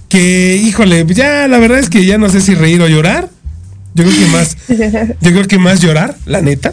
Que, híjole, ya la verdad es que ya no sé si reír o llorar. Yo creo que más, yo creo que más llorar, la neta.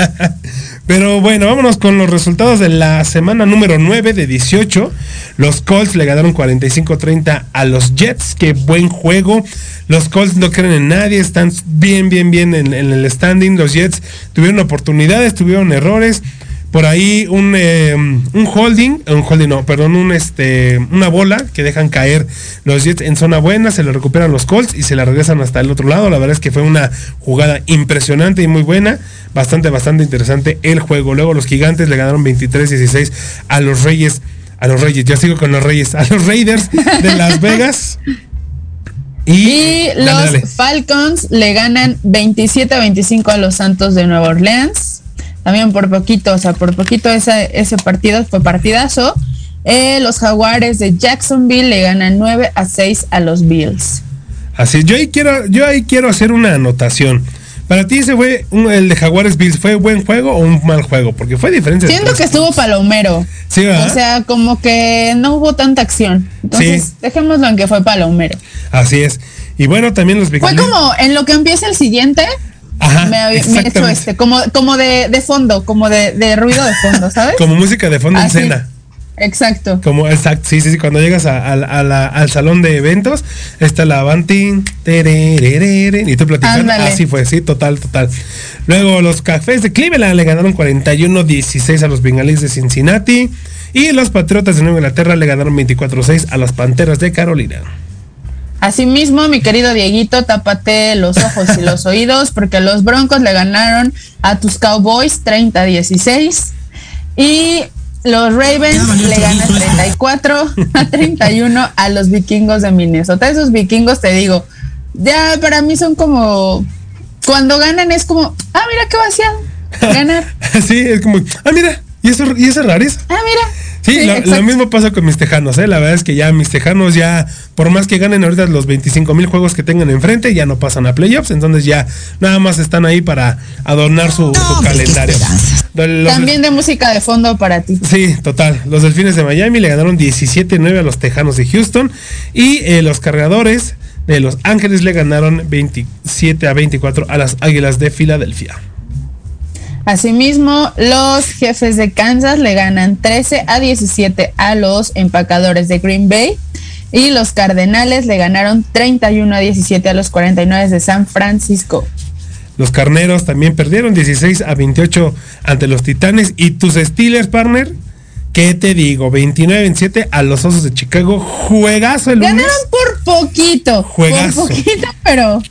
Pero bueno, vámonos con los resultados de la semana número 9 de 18. Los Colts le ganaron 45-30 a los Jets. Qué buen juego. Los Colts no creen en nadie, están bien, bien, bien en, el standing. Los Jets tuvieron oportunidades, tuvieron errores por ahí un, eh, un holding, un holding no, perdón, un este, una bola que dejan caer los Jets en zona buena, se le recuperan los Colts y se la regresan hasta el otro lado. La verdad es que fue una jugada impresionante y muy buena, bastante, bastante interesante el juego. Luego los gigantes le ganaron 23-16 a los Reyes, a los Reyes, ya sigo con los Reyes, a los Raiders de Las Vegas. Y, los Falcons le ganan 27-25 a los Santos de Nueva Orleans también por poquito, o sea, por poquito ese, ese partido fue partidazo. Eh, los Jaguares de Jacksonville le ganan 9 a 6 a los Bills. Así, yo ahí quiero, yo ahí quiero hacer una anotación. Para ti ese fue el de Jaguares Bills, ¿fue buen juego o un mal juego? Porque fue diferente. Siento que estuvo palomero. Sí, O sea, como que no hubo tanta acción. Entonces, dejémoslo en que fue palomero. Así es. Y bueno, también los Fue como en lo que empieza el siguiente, me, ha hecho este, como, como de, fondo, como de, ruido de fondo, ¿sabes? como música de fondo en cena. Exacto. Como exacto, sí, sí, sí, cuando llegas al salón de eventos, está la Banting, y tú platicando. Así fue, sí, total, total. Luego los cafés de Cleveland le ganaron 41-16 a los bengalíes de Cincinnati. Y los Patriotas de Nueva Inglaterra le ganaron 24-6 a las Panteras de Carolina. Asimismo, mi querido Dieguito, tápate los ojos y los oídos porque los Broncos le ganaron a tus Cowboys 30-16 y los Ravens le ganan 34 a 31 a los vikingos de Minnesota. Esos vikingos, te digo, ya para mí son como, cuando ganan es como, ah, mira qué vacía, ganar. sí, es como, ah, mira, y eso, y esa rareza. Ah, mira. Sí, lo, mismo pasa con mis tejanos, ¿eh? La verdad es que ya mis tejanos ya, por más que ganen ahorita los 25 mil juegos que tengan enfrente, ya no pasan a playoffs, entonces ya nada más están ahí para adornar su, calendario. También de música de fondo para ti. Sí, total. Los Delfines de Miami le ganaron 17-9 a los Tejanos de Houston y eh, los Cargadores de Los Ángeles le ganaron 27 a 24 a las Águilas de Filadelfia. Asimismo, los jefes de Kansas le ganan 13 a 17 a los empacadores de Green Bay y los Cardenales le ganaron 31 a 17 a los 49 de San Francisco. Los Carneros también perdieron 16 a 28 ante los Titanes y tus Steelers, partner. ¿Qué te digo? 29-27 a los Osos de Chicago. Juegazo el Ganaron por poquito. Juegazo. Por poquito, pero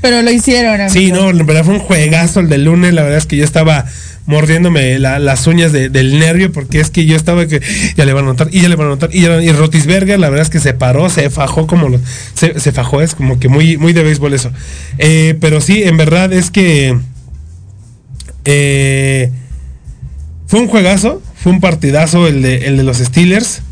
pero lo hicieron. Sí, no, en verdad fue un juegazo el del lunes. La verdad es que yo estaba mordiéndome las uñas del nervio porque es que yo estaba que ya le van a notar y ya le van a notar y, y Rotisberger la verdad es que se paró, se fajó como lo, se, se, fajó, es como que muy, muy de béisbol eso. Eh, pero sí, en verdad es que eh, fue un juegazo, fue un partidazo el de, el de los Steelers.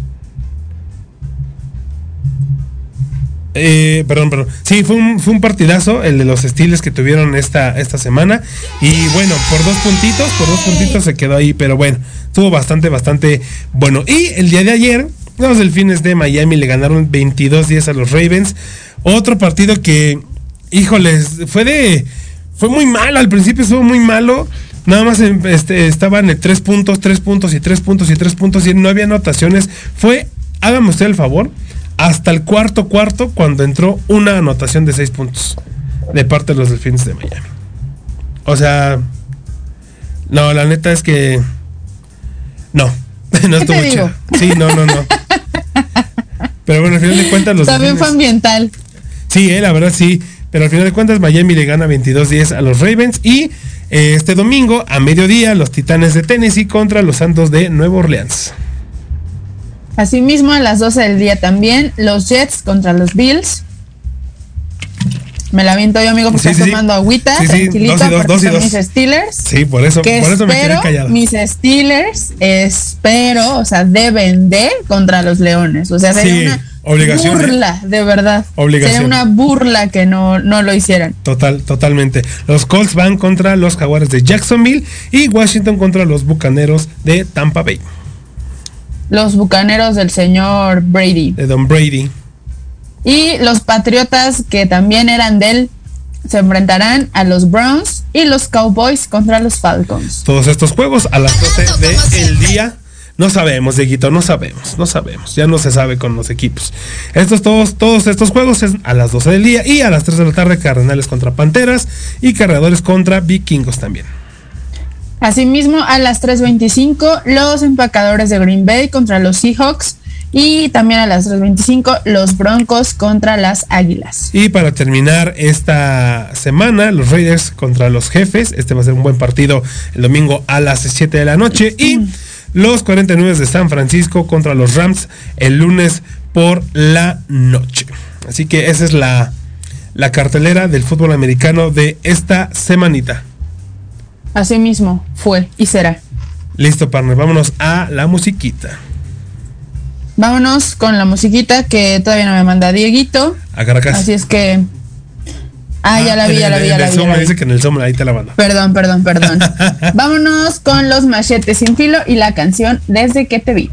Eh, perdón, perdón. Sí, fue un, fue un partidazo el de los Steelers que tuvieron esta, esta semana. Y bueno, por dos puntitos, por dos puntitos se quedó ahí. Pero bueno, estuvo bastante, bastante bueno. Y el día de ayer, los delfines de Miami le ganaron 22-10 a los Ravens. Otro partido que, híjoles, fue de. Fue muy malo. Al principio estuvo muy malo. Nada más este, estaban en tres puntos, tres puntos y tres puntos y tres puntos y no había anotaciones. Fue, hágame usted el favor, hasta el cuarto cuarto cuando entró una anotación de seis puntos de parte de los Delfines de Miami. O sea, no, la neta es que no, no estuvo chido. Sí, no, no, no. Pero bueno, al final de cuentas los También fue ambiental. Sí, eh, la verdad sí. Pero al final de cuentas Miami le gana 22-10 a los Ravens y eh, este domingo a mediodía los Titanes de Tennessee contra los Santos de Nueva Orleans. Asimismo, a las 12 del día también, los Jets contra los Bills. Me la viento yo, amigo, porque estoy tomando agüita, tranquilito, dos y dos, mis Steelers. Sí, por eso, por eso me quedé callado. Mis Steelers, espero, o sea, deben de contra los Leones. O sea, sería una ¿eh? burla, de verdad. Obligación. Sería una burla que no, no lo hicieran. Total, totalmente. Los Colts van contra los Jaguares de Jacksonville y Washington contra los Bucaneros de Tampa Bay los bucaneros del señor Brady. De Don Brady. Y los Patriotas, que también eran de él, se enfrentarán a los Browns y los Cowboys contra los Falcons. Todos estos juegos a las 12 del día. No sabemos, Dieguito, no sabemos, no sabemos. Ya no se sabe con los equipos. Estos todos, todos estos juegos es a las 12 del día y a las 3 de la tarde Cardenales contra Panteras y Cargadores contra Vikingos también. Asimismo, a las 3.25, los empacadores de Green Bay contra los Seahawks. Y también a las 3.25, los Broncos contra las Águilas. Y para terminar esta semana, los Raiders contra los Jefes. Este va a ser un buen partido el domingo a las 7 de la noche. Y los 49 de San Francisco contra los Rams el lunes por la noche. Así que esa es la, la cartelera del fútbol americano de esta semanita. Así mismo fue y será. Listo, partner. Vámonos a la musiquita. Vámonos con la musiquita que todavía no me manda Dieguito. A Caracas. Así es que. Ah, ya la vi, ya la vi, ya la vi. me dice que en el sombra ahí te la mando. Perdón, perdón, perdón. Vámonos con los machetes sin filo y la canción Desde que te vi.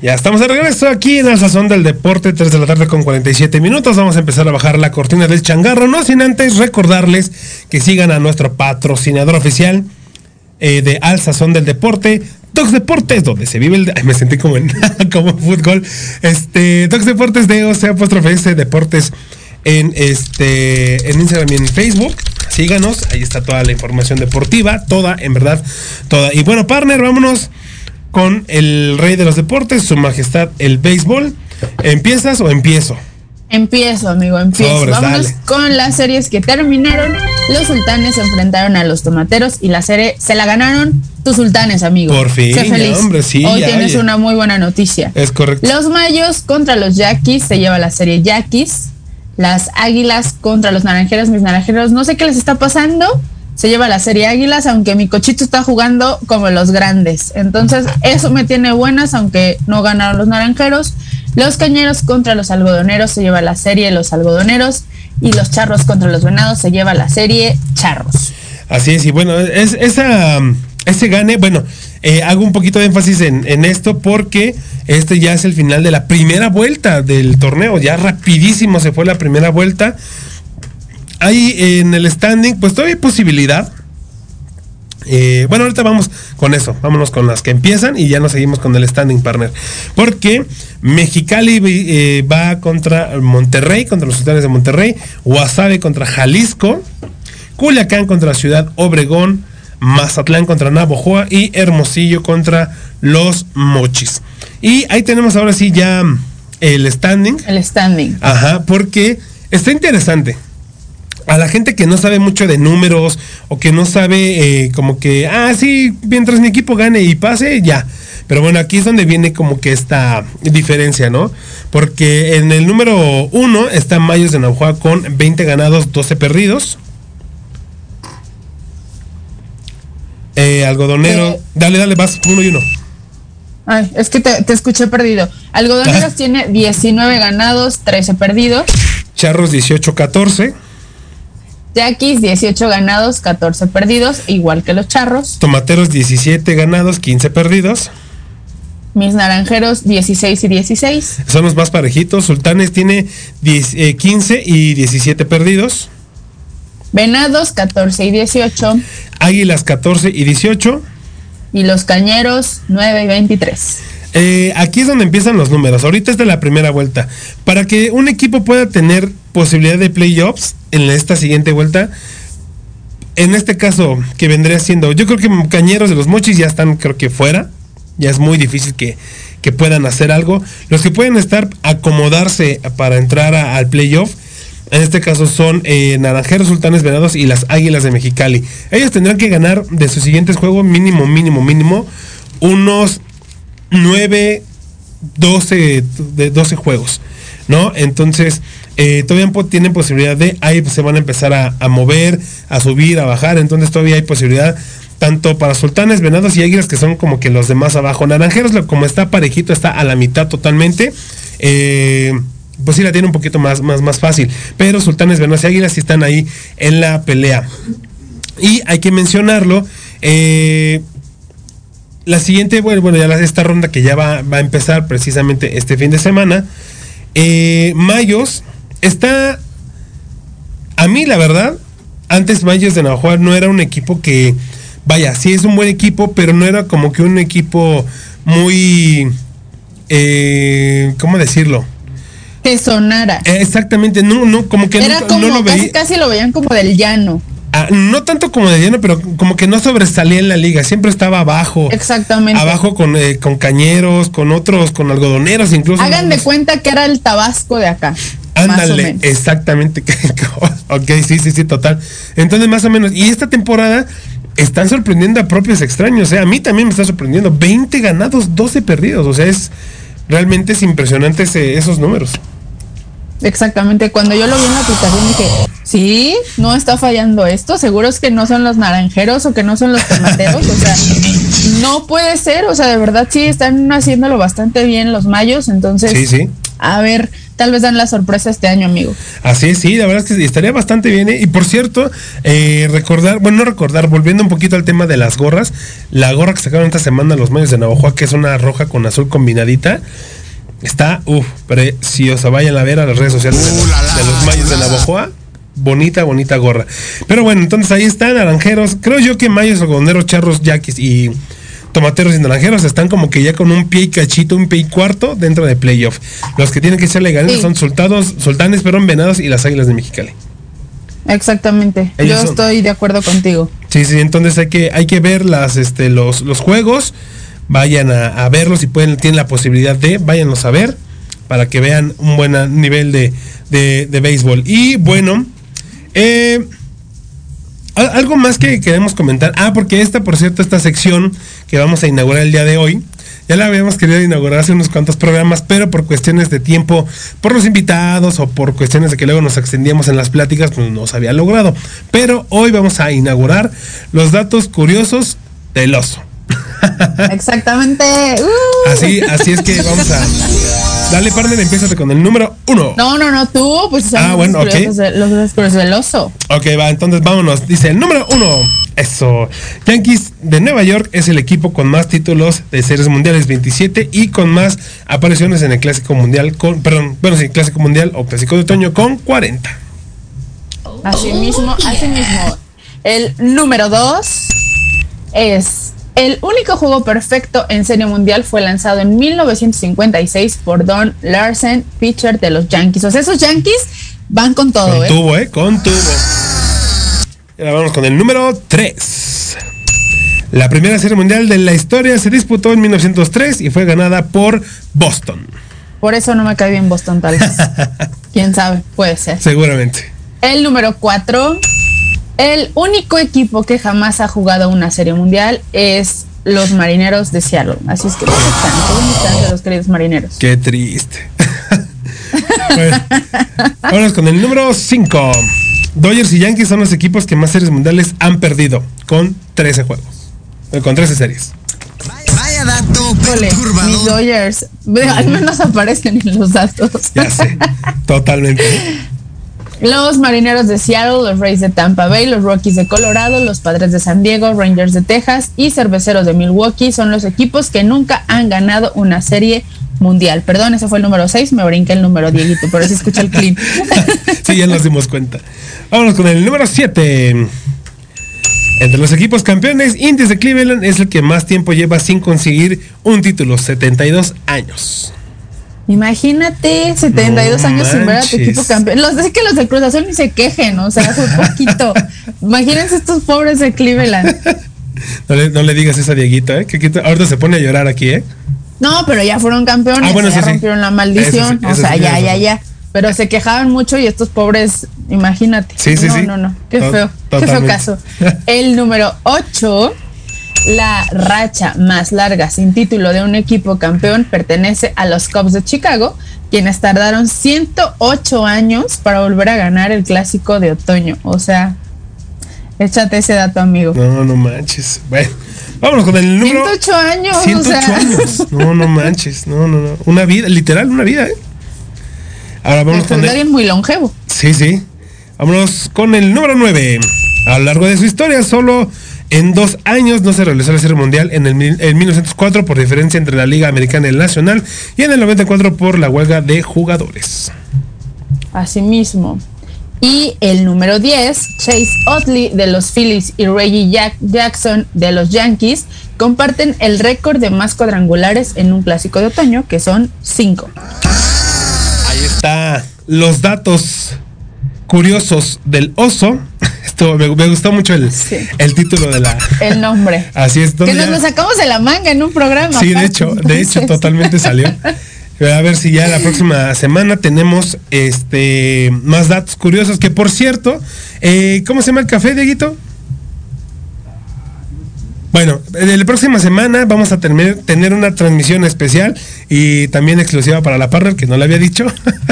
Ya estamos de regreso aquí en Sazón del Deporte, 3 de la tarde con 47 minutos. Vamos a empezar a bajar la cortina del changarro, no sin antes recordarles que sigan a nuestro patrocinador oficial eh, de Al Sazón del Deporte, Tox Deportes, donde se vive el. Me sentí como en como fútbol. Este, Tox Deportes de OCA apóstrofe Deportes en este en Instagram y en Facebook. Síganos, ahí está toda la información deportiva, toda, en verdad, toda. Y bueno, partner, vámonos con el rey de los deportes, su majestad el béisbol. ¿Empiezas o empiezo? Empiezo, amigo, empiezo. Vámonos con las series que terminaron. Los sultanes se enfrentaron a los tomateros y la serie se la ganaron tus sultanes, amigo. Por fin, hombre, sí. Hoy tienes una muy buena noticia. Es correcto. Los mayos contra los yaquis se lleva la serie yaquis. Las águilas contra los naranjeros, mis naranjeros, no sé qué les está pasando se lleva la serie Águilas, aunque mi cochito está jugando como los grandes. Entonces, eso me tiene buenas, aunque no ganaron los naranjeros. Los cañeros contra los algodoneros se lleva la serie Los algodoneros. Y los charros contra los venados se lleva la serie Charros. Así es, y bueno, es, esa, ese gane, bueno, eh, hago un poquito de énfasis en, en, esto porque este ya es el final de la primera vuelta del torneo. Ya rapidísimo se fue la primera vuelta ahí en el standing, pues todavía hay posibilidad. Eh, bueno, ahorita vamos con eso. Vámonos con las que empiezan y ya nos seguimos con el standing partner. Porque Mexicali eh, va contra Monterrey, contra los sultanes de Monterrey. Guasave contra Jalisco. Culiacán contra Ciudad Obregón. Mazatlán contra Navojoa. Y Hermosillo contra los Mochis. Y ahí tenemos ahora sí ya el standing. El standing. Ajá, porque está interesante a la gente que no sabe mucho de números o que no sabe eh, como que, ah, sí, mientras mi equipo gane y pase, ya. Pero bueno, aquí es donde viene como que esta diferencia, ¿no? Porque en el número uno está Mayos de Naujoa con 20 ganados, 12 perdidos. Eh, algodonero, eh. dale, dale, vas, uno y uno. Ay, es que te, escuché perdido. Algodoneros tiene 19 ganados, 13 perdidos. Charros 18-14. Yaquis 18 ganados, 14 perdidos, igual que los charros. Tomateros 17 ganados, 15 perdidos. Mis naranjeros 16 y 16. Son los más parejitos. Sultanes tiene 10, 15 eh, y 17 perdidos. Venados 14 y 18. Águilas 14 y 18. Y los cañeros 9 y 23. Eh, aquí es donde empiezan los números. Ahorita es de la primera vuelta. Para que un equipo pueda tener posibilidad de playoffs en esta siguiente vuelta, en este caso que vendría siendo, yo creo que Cañeros de los Mochis ya están, creo que fuera. Ya es muy difícil que, puedan hacer algo. Los que pueden estar, acomodarse para entrar al playoff. En este caso son eh, Naranjeros, Sultanes Venados y las Águilas de Mexicali. Ellos tendrán que ganar de sus siguientes juegos mínimo, mínimo, mínimo unos 9, 12, de 12 juegos, ¿no? Entonces, eh, todavía tienen posibilidad de, ahí se van a empezar a, mover, a subir, a bajar, entonces todavía hay posibilidad tanto para sultanes, venados y águilas que son como que los de más abajo. Naranjeros, como está parejito, está a la mitad totalmente. Eh, pues sí la tiene un poquito más, más, más fácil. Pero sultanes, venados y águilas sí están ahí en la pelea. Y hay que mencionarlo. Eh, la siguiente, bueno, ya esta ronda que ya va, a empezar precisamente este fin de semana. Mayos está. A mí, la verdad, antes Mayos de Navajo no era un equipo que. Vaya, sí es un buen equipo, pero no era como que un equipo muy. Eh, ¿Cómo decirlo? Que sonara. exactamente, no, no, como que era como, lo casi, casi lo veían como del llano. Ah, no tanto como de lleno, pero como que no sobresalía en la liga, siempre estaba abajo. Exactamente. Abajo con, eh, con cañeros, con otros, con algodoneros incluso. Hagan de cuenta que era el Tabasco de acá. Ándale, exactamente. ok, sí, sí, sí, total. Entonces, más o menos, y esta temporada están sorprendiendo a propios extraños. O sea, a mí también me está sorprendiendo. 20 ganados, 12 perdidos. O sea, es realmente es impresionante esos números. Exactamente, cuando yo lo vi en la aplicación dije, sí, no está fallando esto, seguro es que no son los naranjeros o que no son los tomateros, o sea, no puede ser, o sea, de verdad sí están haciéndolo bastante bien los mayos, entonces... Sí, sí. A ver, tal vez dan la sorpresa este año, amigo. Así es, sí, la verdad es que estaría bastante bien. ¿eh? Y por cierto, eh, recordar, bueno, no recordar, volviendo un poquito al tema de las gorras, la gorra que sacaron esta semana los medios de Navajoa, que es una roja con azul combinadita, está, uff, preciosa. Vayan a ver a las redes sociales de, los, de los mayos de Navajoa bonita, bonita gorra. Pero bueno, entonces ahí están, naranjeros. Creo yo que mayos, algodoneros, charros, yaquis y tomateros y naranjeros están como que ya con un pie y cachito, un pie y cuarto dentro de playoff. Los que tienen que ser legales son soldados, sultanes, perdón, venados y las águilas de Mexicali. Exactamente. Yo estoy de acuerdo contigo. Sí, sí, entonces hay que, hay que ver las, este, los, los juegos. Vayan a, verlos si pueden, tienen la posibilidad de, váyanlos a ver para que vean un buen nivel de, de, de béisbol. Y bueno, eh, algo más que queremos comentar. Ah, porque esta, por cierto, esta sección que vamos a inaugurar el día de hoy, ya la habíamos querido inaugurar hace unos cuantos programas, pero por cuestiones de tiempo, por los invitados o por cuestiones de que luego nos extendíamos en las pláticas, pues no se había logrado. Pero hoy vamos a inaugurar los datos curiosos del oso. Exactamente. Así, así es que vamos a Dale, partner, empieza con el número uno. No, no, no, tú, pues ah, bueno, ok. Los curiosos del oso. Ok, va, entonces vámonos. Dice el número uno. Eso. Yankees de Nueva York es el equipo con más títulos de series mundiales 27 y con más apariciones en el Clásico Mundial con, perdón, bueno, sí, Clásico Mundial o Clásico de Otoño con 40. Así mismo, así mismo. El número dos es el único juego perfecto en serie mundial fue lanzado en 1956 por Don Larsen, pitcher de los Yankees. O sea, esos Yankees van con todo, con ¿eh? tubo, ¿eh? Con tubo. ahora vamos con el número 3. La primera serie mundial de la historia se disputó en 1903 y fue ganada por Boston. Por eso no me cae bien Boston, tal vez. Quién sabe, puede ser. Seguramente. El número 4 el único equipo que jamás ha jugado una serie mundial es los marineros de Seattle. Así es que ¿dónde están? de los queridos marineros? Qué triste. Vamos con el número 5. Dodgers y Yankees son los equipos que más series mundiales han perdido, con 13 juegos. Eh, con 13 series. Vaya dato Mis Dodgers, al menos aparecen en los datos. Ya sé, totalmente. Los Marineros de Seattle, los Rays de Tampa Bay, los Rockies de Colorado, los Padres de San Diego, Rangers de Texas y Cerveceros de Milwaukee son los equipos que nunca han ganado una serie mundial. Perdón, ese fue el número 6, me brinqué el número Dieguito, pero si escucha el clean. sí, ya nos dimos cuenta. Vámonos con el número 7. Entre los equipos campeones, Indies de Cleveland es el que más tiempo lleva sin conseguir un título, 72 años. Imagínate 72 años sin ver a tu equipo campeón. Los es que los de Cruz Azul ni se quejen, o sea, fue poquito. Imagínense estos pobres de Cleveland. No le, digas eso a Dieguito, ¿eh? Que ahorita se pone a llorar aquí, ¿eh? No, pero ya fueron campeones, ah, ya rompieron la maldición, o sea, ya, ya, ya. Pero se quejaban mucho y estos pobres, imagínate. Sí, sí, no, sí. No, no, qué feo, qué feo caso. El número 8 la racha más larga sin título de un equipo campeón pertenece a los Cubs de Chicago, quienes tardaron 108 años para volver a ganar el clásico de otoño. O sea, échate ese dato, amigo. No, no manches. Bueno, vámonos con el número. 108 años. 108 años. No, no manches. No, no, no. Una vida, literal, una vida, ¿eh? Ahora vamos con el... alguien muy longevo. Sí, sí. Vámonos con el número 9. A lo largo de su historia, solo en dos años no se realizó la Serie Mundial en, el, 1904 por diferencia entre la Liga Americana y el Nacional y en el 94 por la huelga de jugadores. Asimismo. Y el número 10, Chase Otley de los Phillies y Reggie Jack Jackson de los Yankees comparten el récord de más cuadrangulares en un clásico de otoño, que son 5. Ahí está los datos curiosos del oso. Me, gustó mucho el, el título de la. El nombre. Así es. Que nos lo sacamos de la manga en un programa. Sí, de hecho, de hecho, totalmente salió. A ver si ya la próxima semana tenemos este más datos curiosos. Que por cierto, eh, ¿cómo se llama el café, Dieguito? Bueno, la próxima semana vamos a tener, tener una transmisión especial y también exclusiva para la partner, que no le había dicho.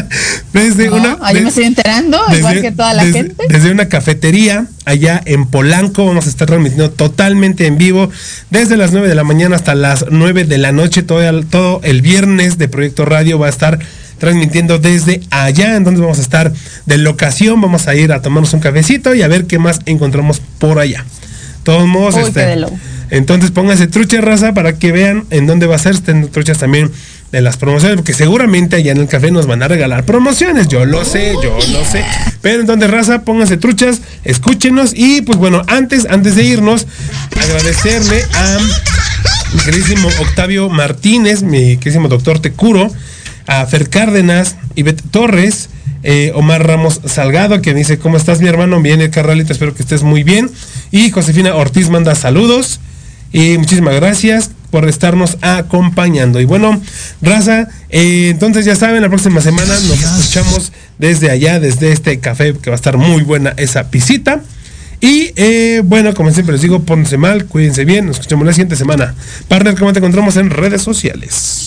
desde una. Ahí me estoy enterando, igual que toda la gente. Desde una cafetería allá en Polanco. Vamos a estar transmitiendo totalmente en vivo desde las 9 de la mañana hasta las 9 de la noche. Todo el, todo el viernes de Proyecto Radio va a estar transmitiendo desde allá. Entonces vamos a estar de locación, vamos a ir a tomarnos un cafecito y a ver qué más encontramos por allá. Todos modos, este, entonces pónganse trucha raza para que vean en dónde va a ser. Estén truchas también de las promociones, porque seguramente allá en el café nos van a regalar promociones. Yo lo sé, yo lo sé. Pero entonces, raza, pónganse truchas, escúchenos. Y pues bueno, antes, antes de irnos, agradecerle a mi queridísimo Octavio Martínez, mi queridísimo doctor Tecuro, a Fer Cárdenas, Ivette Torres. Eh, Omar Ramos Salgado, que dice, ¿cómo estás mi hermano? Viene Carralito, espero que estés muy bien. Y Josefina Ortiz manda saludos. Y muchísimas gracias por estarnos acompañando. Y bueno, raza, eh, entonces ya saben, la próxima semana nos escuchamos desde allá, desde este café, que va a estar muy buena esa pisita. Y eh, bueno, como siempre les digo, pónganse mal, cuídense bien, nos escuchamos la siguiente semana. Partner, ¿cómo te encontramos en redes sociales?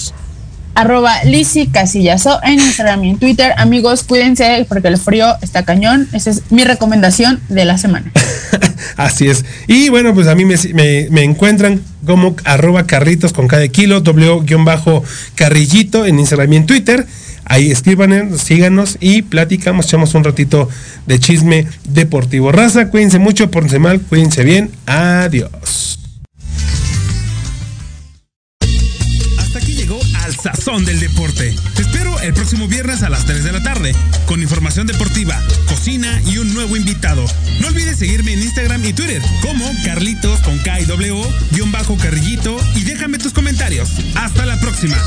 Arroba Lizzy Casillazo en Instagram y en Twitter. Amigos, cuídense porque el frío está cañón. Esa es mi recomendación de la semana. Así es. Y bueno, pues a mí me, encuentran como arroba carritos con cada kilo, w-carrillito en Instagram y en Twitter. Ahí escriban, síganos y platicamos, echamos un ratito de chisme deportivo. Raza, cuídense mucho, pónganse mal, cuídense bien. Adiós. Sazón del deporte. Te espero el próximo viernes a las 3 de la tarde con información deportiva, cocina y un nuevo invitado. No olvides seguirme en Instagram y Twitter como Carlitos con K y W, guion bajo carrillito y déjame tus comentarios. Hasta la próxima.